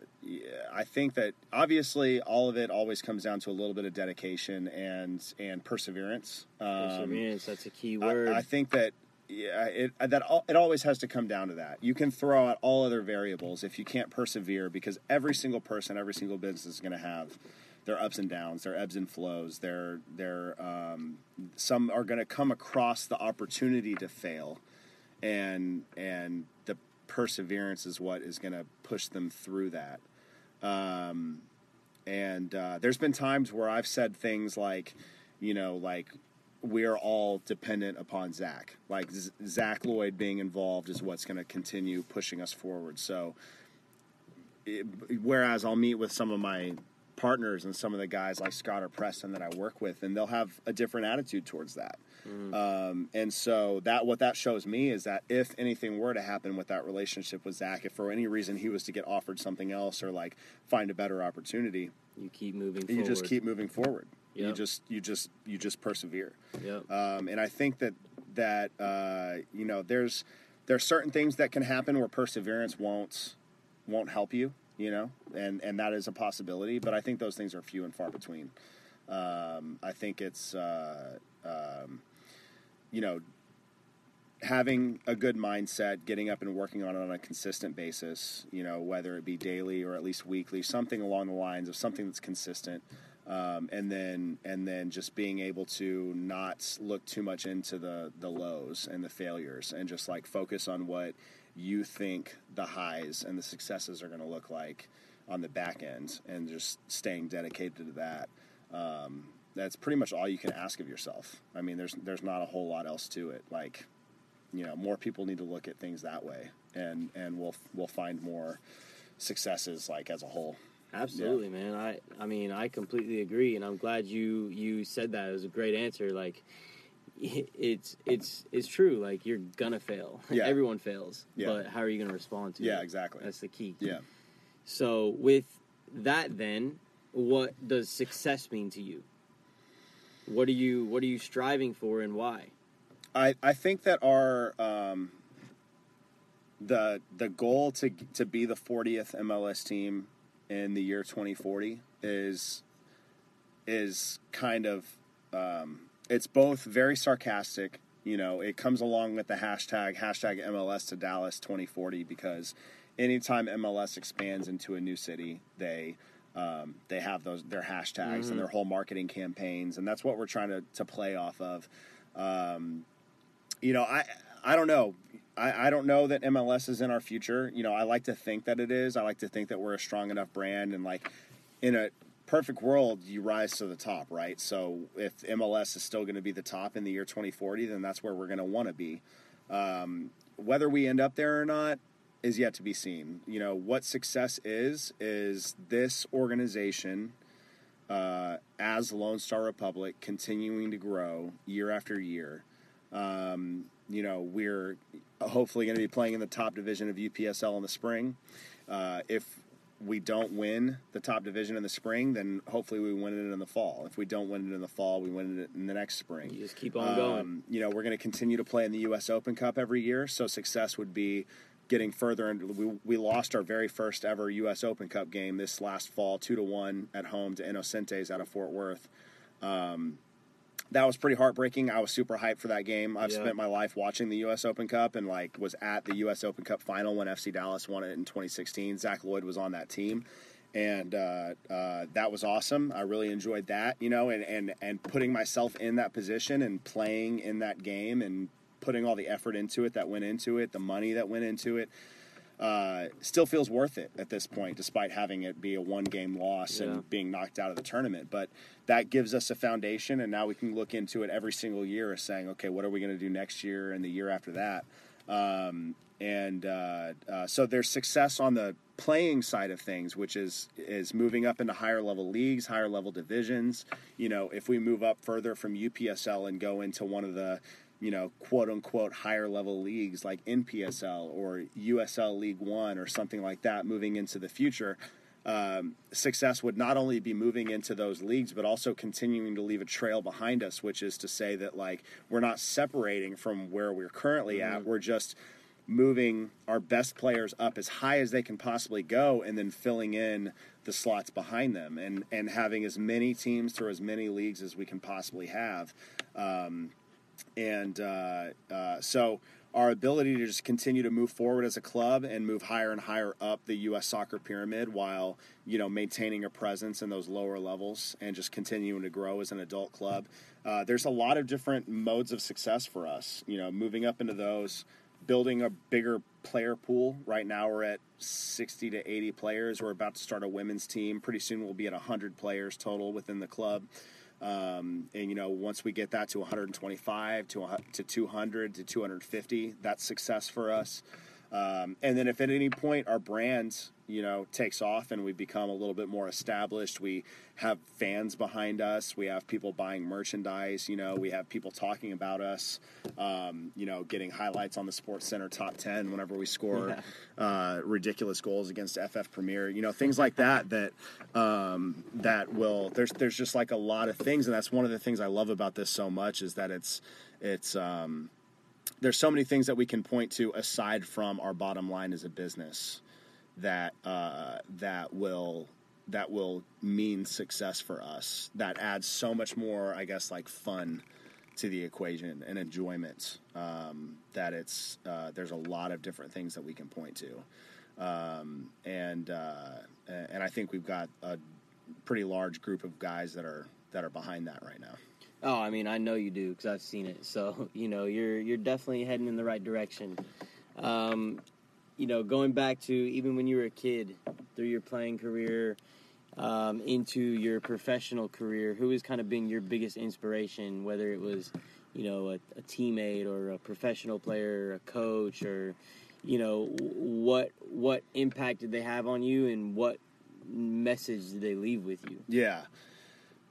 I think that obviously all of it always comes down to a little bit of dedication and and perseverance. Um, Perseverance, that's a key I- word. I, think that yeah, it that al- it always has to come down to that. You can throw out all other variables if you can't persevere, because every single person, every single business is going to have their ups and downs, their ebbs and flows. Their their um, some are going to come across the opportunity to fail, and and the perseverance is what is going to push them through that. Um, and uh, there's been times where I've said things like, you know, like we're all dependent upon Zach. Like Z- Zach Loyd being involved is what's going to continue pushing us forward. So, it, whereas I'll meet with some of my partners and some of the guys like Scott or Preston that I work with, and they'll have a different attitude towards that. Um, and so that what that shows me is that if anything were to happen with that relationship with Zach, if for any reason he was to get offered something else or like find a better opportunity, you keep moving you forward. just keep moving forward. You just you just you just persevere. Yep. Um, and I think that that uh, you know there's there's certain things that can happen where perseverance won't won't help you. You know, and and that is a possibility. But I think those things are few and far between. Um, I think it's uh, um, you know having a good mindset, getting up and working on it on a consistent basis, you know, whether it be daily or at least weekly, something along the lines of something that's consistent. Um, and then and then just being able to not look too much into the the lows and the failures and just like focus on what you think the highs and the successes are going to look like on the back end and just staying dedicated to that. Um, that's pretty much all you can ask of yourself. I mean there's there's not a whole lot else to it. Like you know more people need to look at things that way and and we'll we'll find more successes like as a whole Absolutely, man. I I mean, I completely agree, and I'm glad you you said that. It was a great answer. Like, it's it's it's true. Like, you're gonna fail. Yeah. Everyone fails. Yeah. But how are you gonna respond to it? yeah exactly That's the key. yeah So with that, then, what does success mean to you? What are you What are you striving for, and why? I, I think that our um, the the goal to to be the 40th MLS team in the year 2040 is is kind of um, it's both very sarcastic. You know, it comes along with the hashtag hashtag MLS to Dallas 2040 because anytime MLS expands into a new city, they um, they have those their hashtags and their whole marketing campaigns, and that's what we're trying to to play off of. Um, you know, I I don't know. I, I don't know that MLS is in our future. You know, I like to think that it is. I like to think that we're a strong enough brand, and like in a perfect world, you rise to the top, right? So if MLS is still going to be the top in the year 2040, then that's where we're going to want to be. Um, whether we end up there or not is yet to be seen. You know, what success is, is this organization uh, as Lone Star Republic continuing to grow year after year. Um, you know, we're hopefully going to be playing in the top division of UPSL in the spring. Uh, if we don't win the top division in the spring, then hopefully we win it in the fall. If we don't win it in the fall, we win it in the next spring. You just keep on going. Um, you know, we're going to continue to play in the U.S. Open Cup every year, so success would be getting further. And we, we lost our very first ever U.S. Open Cup game this last fall, two to one at home to Innocentes out of Fort Worth. Um, that was pretty heartbreaking. I was super hyped for that game. I've Yeah. spent my life watching the U.S. Open Cup and like was at the U.S. Open Cup final when FC Dallas won it in 2016. Zach Loyd was on that team, and uh, uh, that was awesome. I really enjoyed that, you know, and and and putting myself in that position and playing in that game and putting all the effort into it that went into it, the money that went into it. Uh, still feels worth it at this point, despite having it be a one game loss Yeah. and being knocked out of the tournament. But that gives us a foundation, and now we can look into it every single year as saying, okay, what are we going to do next year and the year after that? Um, and uh, uh, so there's success on the playing side of things, which is is moving up into higher level leagues, higher level divisions. You know, if we move up further from UPSL and go into one of the you know, quote unquote higher level leagues like NPSL or USL League One or something like that moving into the future. Um, success would not only be moving into those leagues, but also continuing to leave a trail behind us, which is to say that like we're not separating from where we're currently at. We're just moving our best players up as high as they can possibly go and then filling in the slots behind them and, and having as many teams through as many leagues as we can possibly have. Um, and uh, uh, so our ability to just continue to move forward as a club and move higher and higher up the U.S. soccer pyramid while you know maintaining a presence in those lower levels and just continuing to grow as an adult club. Uh, there's a lot of different modes of success for us. You know, moving up into those, building a bigger player pool. Right now we're at 60 to 80 players. We're about to start a women's team. Pretty soon we'll be at 100 players total within the club. Um, and you know, once we get that to 125 to to 200 to 250, that's success for us. Um, and then if at any point our brand, you know, takes off and we become a little bit more established, we have fans behind us, we have people buying merchandise, you know, we have people talking about us, um, you know, getting highlights on the Sports Center top 10 whenever we score uh, ridiculous goals against FF Premier, you know, things like that. That um, that will there's there's just like a lot of things, and that's one of the things I love about this so much is that it's it's um, there's so many things that we can point to aside from our bottom line as a business that uh, that will that will mean success for us. That adds so much more, I guess, like fun to the equation and enjoyment. Um, that it's uh, there's a lot of different things that we can point to, um, and uh, and I think we've got a pretty large group of guys that are that are behind that right now. Oh, I mean, I know you do because I've seen it. So you know, you're you're definitely heading in the right direction. Um, you know, going back to even when you were a kid, through your playing career, um, into your professional career, who has kind of been your biggest inspiration? Whether it was, you know, a, a teammate or a professional player, or a coach, or you know, what what impact did they have on you, and what message did they leave with you? Yeah.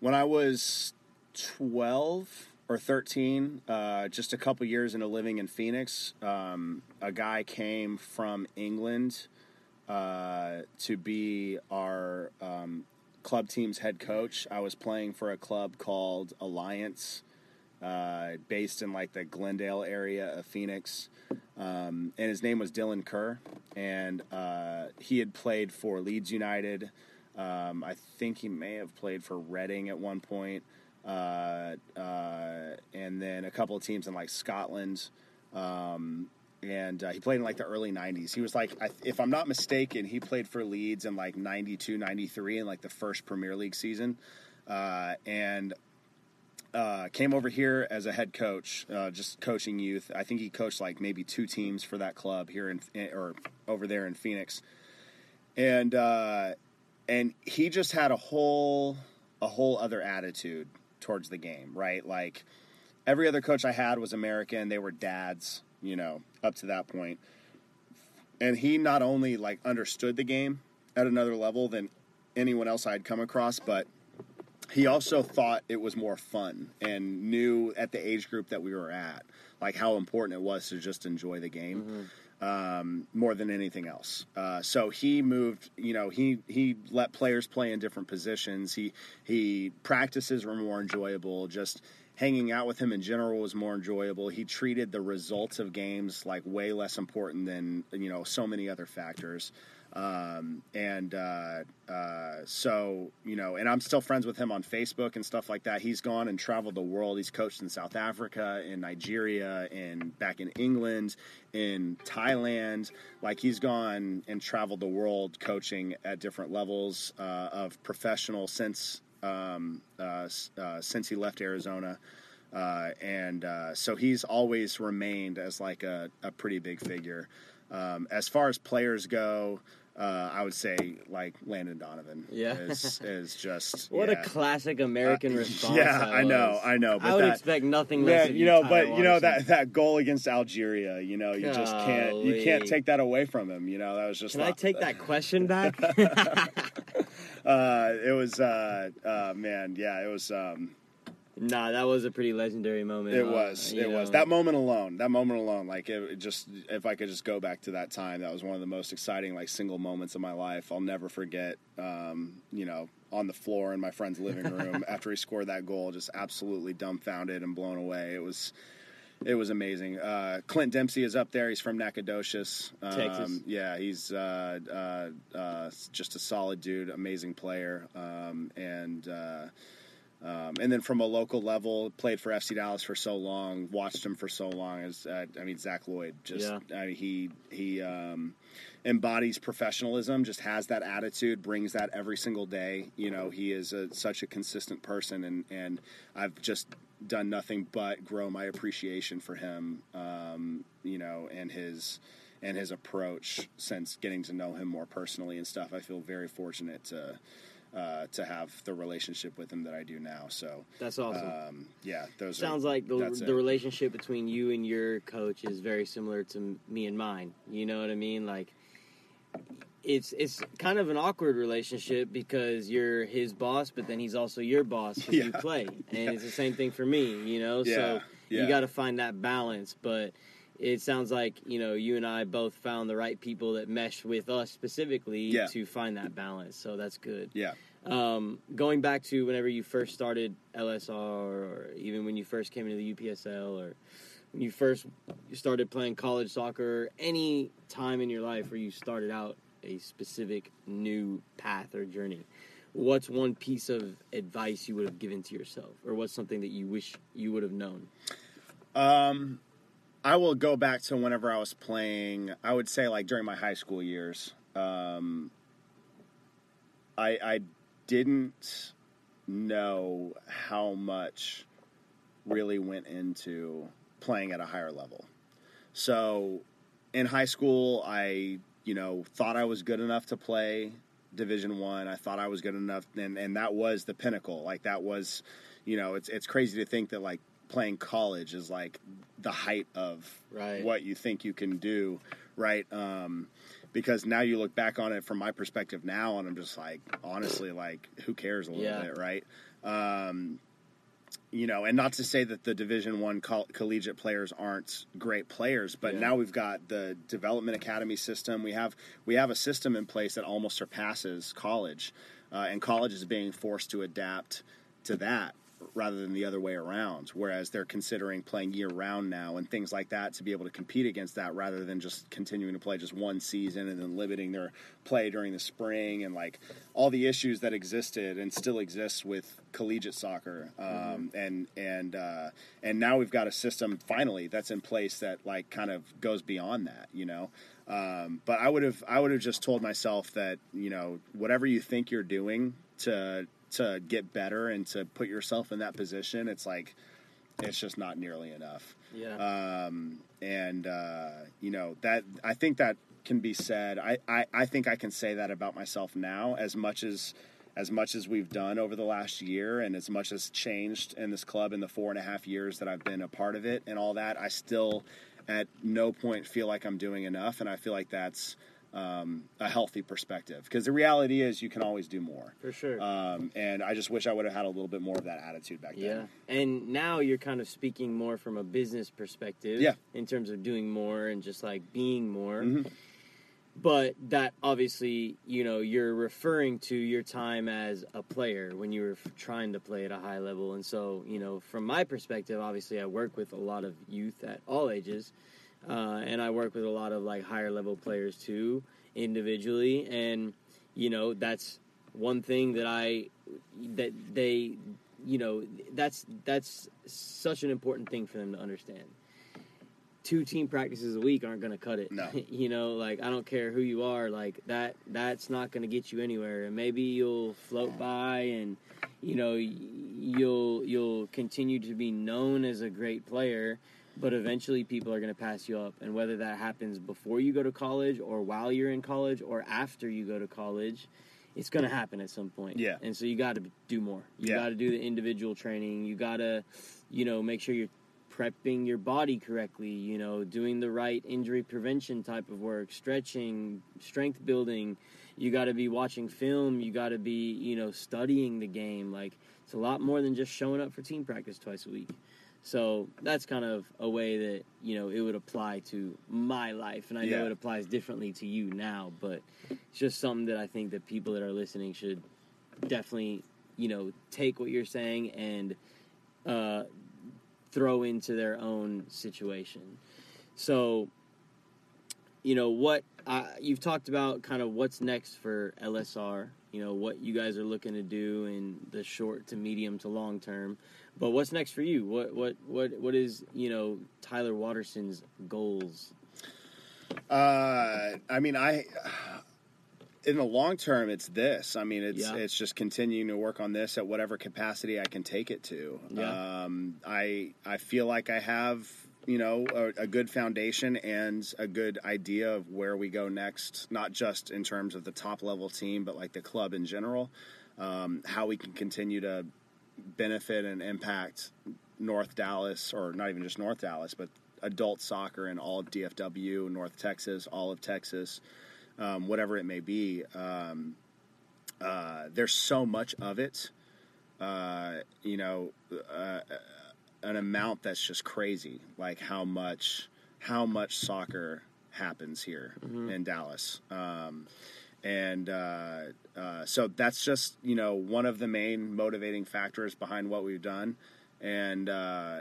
When I was 12 or 13, uh, just a couple years into living in Phoenix, um, a guy came from England uh, to be our um, club team's head coach. I was playing for a club called Alliance, uh, based in like the Glendale area of Phoenix. Um, and his name was Dylan Kerr, and uh, he had played for Leeds United. Um, I think he may have played for Reading at one point, uh, uh, and then a couple of teams in like Scotland. Um, and uh, he played in like the early 90s. He was like, if I'm not mistaken, he played for Leeds in like 92, 93 in like the first Premier League season. Uh, and uh, came over here as a head coach, uh, just coaching youth. I think he coached like maybe two teams for that club here in or over there in Phoenix, and uh, and he just had a whole a whole other attitude towards the game, right? Like every other coach I had was American; they were dads, you know, up to that point. And he not only like understood the game at another level than anyone else I had come across, but he also thought it was more fun and knew at the age group that we were at, like how important it was to just enjoy the game. Mm-hmm. Um, more than anything else. Uh, so he moved, you know, he he let players play in different positions. He he practices were more enjoyable. Just hanging out with him in general was more enjoyable. He treated the results of games like way less important than you know so many other factors. Um, and uh, uh, so, you know, and I'm still friends with him on Facebook and stuff like that. He's gone and traveled the world. He's coached in South Africa, in Nigeria, and back in England, in Thailand. Like he's gone and traveled the world coaching at different levels uh, of professional since um, uh, uh, since he left Arizona. Uh, and so he's always remained as like a, a pretty big figure. Um, as far as players go, uh, I would say like Landon Donovan. Yeah, is, is just what yeah. a classic American uh, response. Yeah, I know, I know. But I would that, expect nothing less. Yeah, you know, but you know that that goal against Algeria, you know, you Golly. just can't you can't take that away from him. You know, that was just. Can I take that question back? uh, it was, uh, uh, man, yeah, it was. Um, Nah, that was a pretty legendary moment. It was. It know. was. That moment alone. That moment alone. Like it, it, just, if I could just go back to that time, that was one of the most exciting, like single moments of my life. I'll never forget. Um, you know, on the floor in my friend's living room after he scored that goal, just absolutely dumbfounded and blown away. It was. It was amazing. Uh, Clint Dempsey is up there. He's from Nacogdoches, um, Texas. Yeah, he's uh, uh, uh, just a solid dude, amazing player, um, and uh, um, and then from a local level, played for FC Dallas for so long, watched him for so long. As uh, I mean, Zach Loyd, just yeah. I mean, he he um, embodies professionalism, just has that attitude, brings that every single day. You know, he is a, such a consistent person, and and I've just done nothing but grow my appreciation for him. Um, you know, and his and his approach since getting to know him more personally and stuff. I feel very fortunate to uh, to have the relationship with him that I do now. So that's awesome. Um, yeah, those sounds are, like the the relationship between you and your coach is very similar to me and mine. You know what I mean? Like it's it's kind of an awkward relationship because you're his boss, but then he's also your boss because yeah. you play, and yeah. it's the same thing for me. You know, yeah. so you got to find that balance, but it sounds like you know you and I both found the right people that mesh with us specifically yeah. to find that balance. So that's good. Yeah. Um, going back to whenever you first started LSR, or even when you first came into the UPSL, or when you first started playing college soccer, any time in your life where you started out a specific new path or journey, what's one piece of advice you would have given to yourself, or what's something that you wish you would have known? Um I will go back to whenever I was playing. I would say like during my high school years. Um, I I didn't know how much really went into playing at a higher level. So in high school, I you know thought I was good enough to play Division One. I. I thought I was good enough, and and that was the pinnacle. Like that was, you know, it's it's crazy to think that like playing college is like the height of right. what you think you can do, right? Um, because now you look back on it from my perspective now, and I'm just like, honestly, like, who cares a little yeah. bit, right? Um, you know, and not to say that the Division One coll- collegiate players aren't great players, but yeah. now we've got the development academy system. We have we have a system in place that almost surpasses college, uh, and college is being forced to adapt to that rather than the other way around. Whereas they're considering playing year round now and things like that to be able to compete against that rather than just continuing to play just one season and then limiting their play during the spring and like all the issues that existed and still exists with collegiate soccer. Um, And and uh, and now we've got a system finally that's in place that like kind of goes beyond that. You know. Um, but I would have I would have just told myself that you know whatever you think you're doing to to get better and to put yourself in that position, it's like it's just not nearly enough. Yeah. Um, and uh, you know that I think that can be said. I, I, I think I can say that about myself now as much as as much as we've done over the last year and as much as changed in this club in the four and a half years that I've been a part of it and all that, I still at no point feel like I'm doing enough and I feel like that's um, a healthy perspective because the reality is you can always do more. For sure. Um, and I just wish I would have had a little bit more of that attitude back Yeah. then. And now you're kind of speaking more from a business perspective. Yeah. In terms of doing more and just like being more. Mhm. But that obviously, you know, you're referring to your time as a player when you were trying to play at a high level. And so, you know, from my perspective, obviously, I work with a lot of youth at all ages. Uh, and I work with a lot of like higher level players too, individually. And, you know, that's one thing that I, that they, you know, that's, that's such an important thing for them to understand two team practices a week aren't going to cut it. No. you know, like I don't care who you are, like that that's not going to get you anywhere. And maybe you'll float by and you know you'll you'll continue to be known as a great player, but eventually people are going to pass you up. And whether that happens before you go to college or while you're in college or after you go to college, it's going to happen at some point. Yeah. And so you got to do more. You Yeah. got to do the individual training. You got to you know, make sure you're prepping your body correctly, you know, doing the right injury prevention type of work, stretching, strength building. You got to be watching film, you got to be, you know, studying the game. Like it's a lot more than just showing up for team practice twice a week. So that's kind of a way that, you know, it would apply to my life and I know it applies differently to you now, but it's just something that I think that people that are listening should definitely, you know, take what you're saying and uh, throw into their own situation. So, you know what uh, you've talked about, kind of what's next for LSR. You know what you guys are looking to do in the short to medium to long term. But what's next for you? What what what what is you know Tyler Watterson's goals? Uh, I mean, I in the long term, it's this. I mean, it's Yeah. it's just continuing to work on this at whatever capacity I can take it to. Yeah. Um, I I feel like I have you know a, a good foundation and a good idea of where we go next, not just in terms of the top level team, but like the club in general. Um, how we can continue to benefit and impact North Dallas, or not even just North Dallas, but adult soccer in all of DFW, North Texas, all of Texas, um, whatever it may be. Um, uh, there's so much of it, uh, you know, uh, an amount that's just crazy. Like how much, how much soccer happens here in Dallas. Um, and uh, so that's just you know one of the main motivating factors behind what we've done. And uh,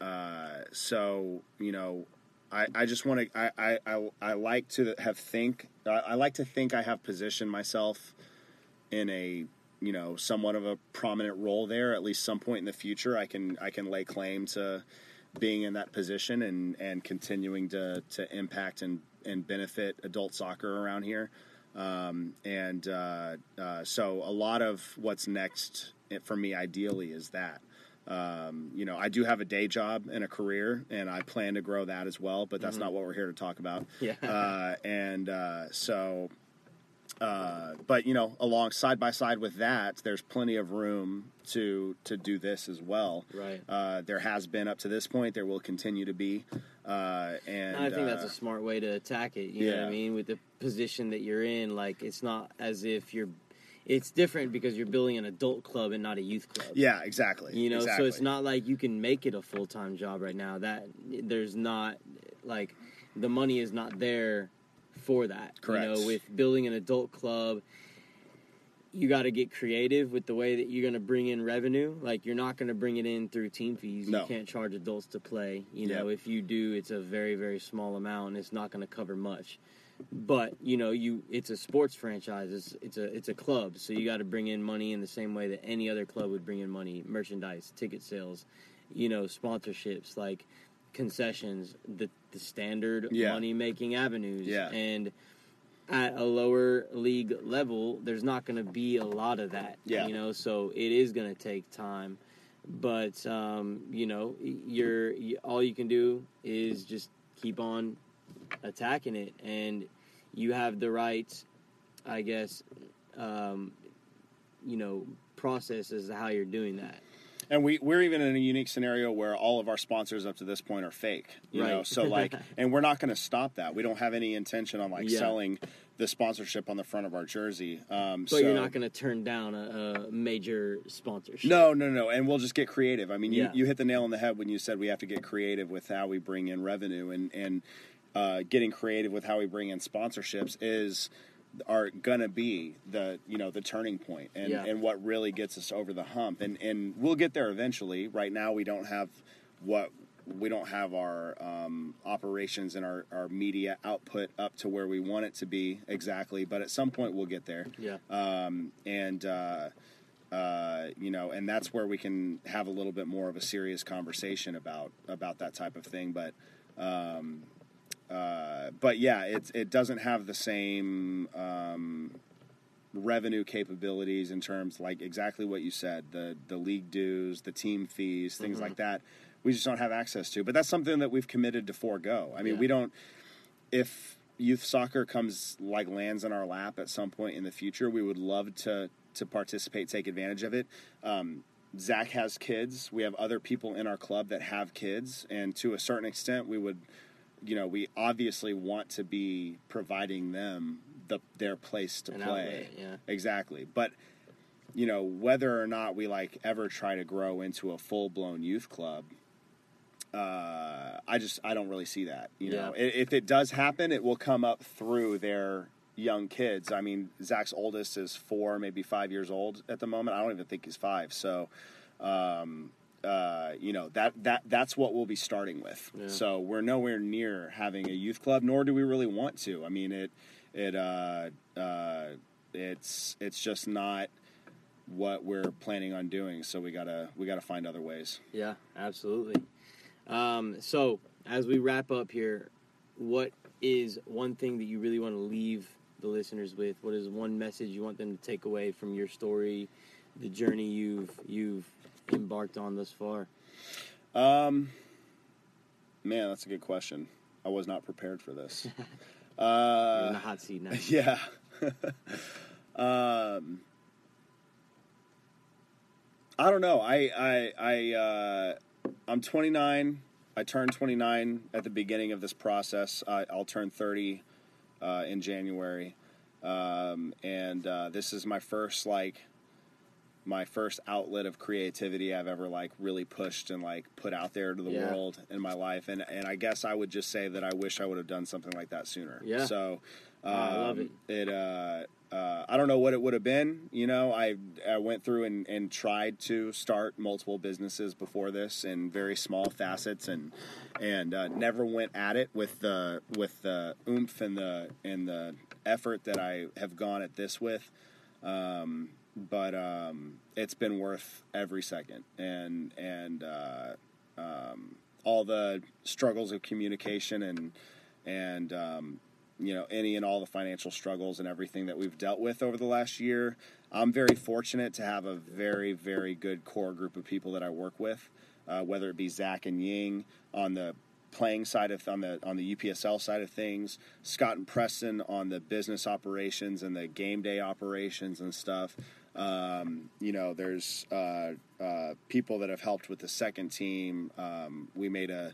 uh, so you know I, I just want to I, I, I, I like to have think I, I like to think I have positioned myself in a you know somewhat of a prominent role there. At least some point in the future I can I can lay claim to being in that position and and continuing to to impact and and benefit adult soccer around here um, and uh, uh, so a lot of what's next for me ideally is that. Um, you know I do have a day job and a career and I plan to grow that as well but that's not what we're here to talk about. Yeah. uh, and uh, so uh, but you know along side by side with that there's plenty of room to to do this as well. Right. uh, there has been up to this point there will continue to be uh, and I think that's uh, a smart way to attack it. You know what yeah. I mean? With the position that you're in, like it's not as if you're. It's different because you're building an adult club and not a youth club. yeah exactly You know, so it's not like you can make it a full time job right now. That there's not like the money is not there for that. You Correct. know, with building an adult club, you got to get creative with the way that you're going to bring in revenue. Like you're not going to bring it in through team fees. No. You can't charge adults to play. You know, Yeah. if you do, it's a very very small amount and it's not going to cover much. But you know, you it's a sports franchise. It's it's a it's a club, so you got to bring in money in the same way that any other club would bring in money: merchandise, ticket sales, you know, sponsorships, like concessions, the the standard Yeah. money making avenues. Yeah. And at a lower league level, there's not going to be a lot of that. Yeah. You know, so it is going to take time. But um, you know, you're you, all you can do is just keep on attacking it, and you have the right, I guess, um, you know, process as to how you're doing that. And we we're even in a unique scenario where all of our sponsors up to this point are fake. You know, Right. so like, and we're not going to stop that. We don't have any intention on like Yeah. selling the sponsorship on the front of our jersey. Um, But so you're not going to turn down a, a major sponsorship. No, no, no. And we'll just get creative. I mean, you, Yeah. you hit the nail on the head when you said we have to get creative with how we bring in revenue and and uh, getting creative with how we bring in sponsorships is are gonna be the you know the turning point and Yeah. and what really gets us over the hump and and we'll get there eventually. Right now, we don't have what we don't have our um, operations and our, our media output up to where we want it to be exactly, but at some point we'll get there Yeah. um, and uh, uh, you know, and that's where we can have a little bit more of a serious conversation about about that type of thing. But um, uh, but yeah, it it doesn't have the same um, revenue capabilities in terms like exactly what you said the the league dues, the team fees, things like that. We just don't have access to. But that's something that we've committed to forego. I mean, Yeah. we don't if youth soccer comes like lands in our lap at some point in the future, we would love to to participate, take advantage of it. Um, Zach has kids. We have other people in our club that have kids, and to a certain extent, we would, you know, we obviously want to be providing them the their place to An play. outlet, yeah. Exactly, but you know whether or not we like ever try to grow into a full blown youth club uh, I just I don't really see that. You know, Yeah. I- if it does happen, it will come up through their young kids. I mean, Zach's oldest is four, maybe five years old at the moment. I don't even think he's five. So, um, uh, you know that that that's what we'll be starting with. Yeah. So we're nowhere near having a youth club, nor do we really want to. I mean, it it uh, uh, it's it's just not what we're planning on doing. So we gotta we gotta find other ways. Yeah, absolutely. Um, so, as we wrap up here, what is one thing that you really want to leave the listeners with? What is one message you want them to take away from your story, the journey you've you've embarked on thus far? Um, man, that's a good question. I was not prepared for this. You're in the uh, hot seat now. yeah. um, I don't know. I I I uh, I'm 29. I turned 29 at the beginning of this process. I, I'll turn 30 uh, in January, um, and uh, this is my first like my first outlet of creativity I've ever like really pushed and like put out there to the Yeah. world in my life. And and I guess I would just say that I wish I would have done something like that sooner. Yeah. So um, I love it. It uh, uh, I don't know what it would have been. You know, I I went through and, and tried to start multiple businesses before this in very small facets and and uh, never went at it with the with the oomph and the and the effort that I have gone at this with um, but um, it's been worth every second and and uh, um, all the struggles of communication and and um, you know any and all the financial struggles and everything that we've dealt with over the last year. I'm very fortunate to have a very very good core group of people that I work with, uh, whether it be Zach and Ying on the playing side of on the on the UPSL side of things, Scott and Preston on the business operations and the game day operations and stuff. Um, you know, there's uh, uh, people that have helped with the second team. Um, we made a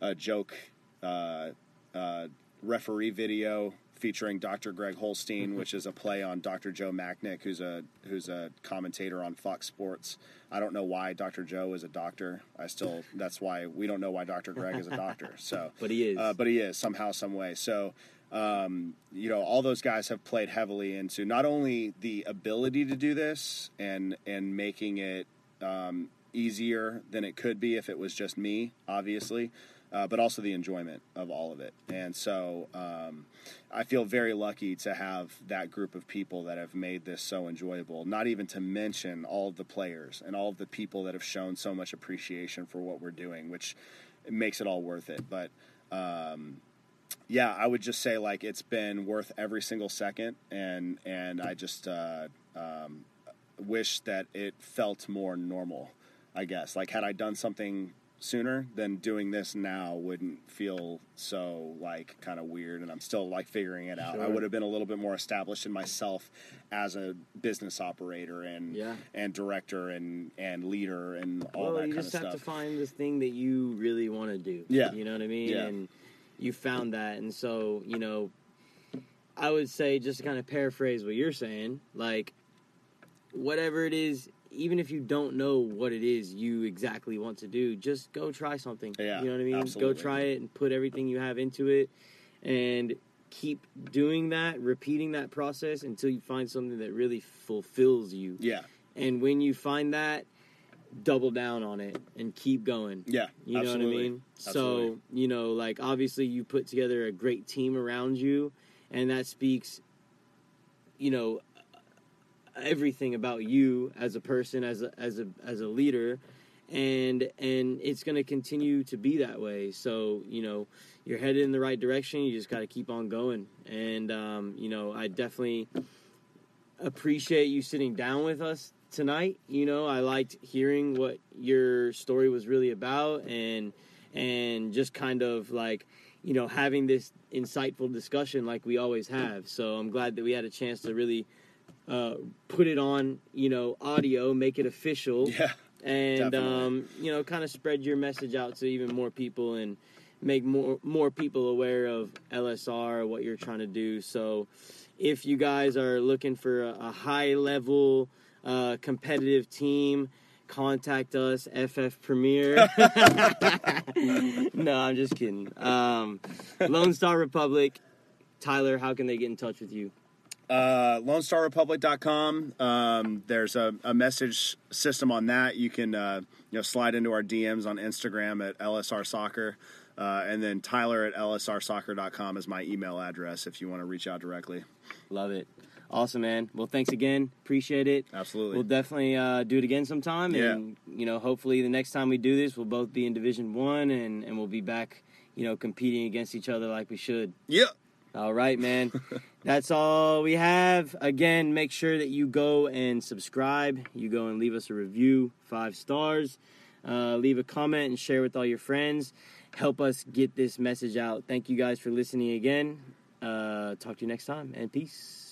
a joke uh, uh, referee video featuring Dr. Greg Holstein, which is a play on Dr. Joe Machnik, who's a who's a commentator on Fox Sports. I don't know why Dr. Joe is a doctor. I still that's why we don't know why Dr. Greg is a doctor. So, But he is. uh, but he is somehow, some way. So, um, you know, all those guys have played heavily into not only the ability to do this and and making it um, easier than it could be if it was just me, obviously, uh, but also the enjoyment of all of it. And so um, I feel very lucky to have that group of people that have made this so enjoyable, not even to mention all of the players and all of the people that have shown so much appreciation for what we're doing, which makes it all worth it. But um, yeah, I would just say like it's been worth every single second, and and I just uh, um, wish that it felt more normal. I guess like had I done something sooner, then doing this now wouldn't feel so like kind of weird, and I'm still like figuring it out. I would have been a little bit more established in myself as a business operator and Yeah. and director and and leader and all well, that you just have to find this thing that you really want to do. Yeah. You know what I mean? Yeah. And you found that. And so, you know, I would say, just to kind of paraphrase what you're saying, like, whatever it is, even if you don't know what it is you exactly want to do, just go try something. Yeah, You know what I mean? absolutely. Go try it and put everything you have into it and keep doing that, repeating that process until you find something that really fulfills you. yeah, And when you find that, double down on it and keep going. yeah, You know absolutely. what I mean? Absolutely. So, you know, like obviously you put together a great team around you and that speaks you know everything about you as a person as a as a as a leader and and it's going to continue to be that way. So, you know, you're headed in the right direction. You just got to keep on going. And um, you know, I definitely appreciate you sitting down with us tonight. You know, I liked hearing what your story was really about and and just kind of like, you know, having this insightful discussion like we always have. So I'm glad that we had a chance to really uh, put it on, you know, audio, make it official Yeah, and um, you know, kind of spread your message out to even more people and make more more people aware of LSR, what you're trying to do. So, if you guys are looking for a, a high level uh, competitive team, contact us, FF Premier. no, I'm just kidding. Um, Lone Star Republic. Tyler, how can they get in touch with you? uh, LoneStarRepublic.com. Um, there's a, a message system on that. You can uh, you know slide into our DMs on Instagram at LSR Soccer, uh, and then Tyler at LSRSoccer.com is my email address if you want to reach out directly. Love it. Awesome, man. Well, thanks again. Appreciate it. Absolutely. We'll definitely uh, do it again sometime, Yeah. and you know, hopefully the next time we do this, we'll both be in Division One, and and we'll be back, you know, competing against each other like we should. yeah. All right, man. That's all we have. Again, make sure that you go and subscribe. You go and leave us a review, five stars. Uh, leave a comment and share with all your friends. Help us get this message out. Thank you guys for listening again. Uh, talk to you next time, and peace.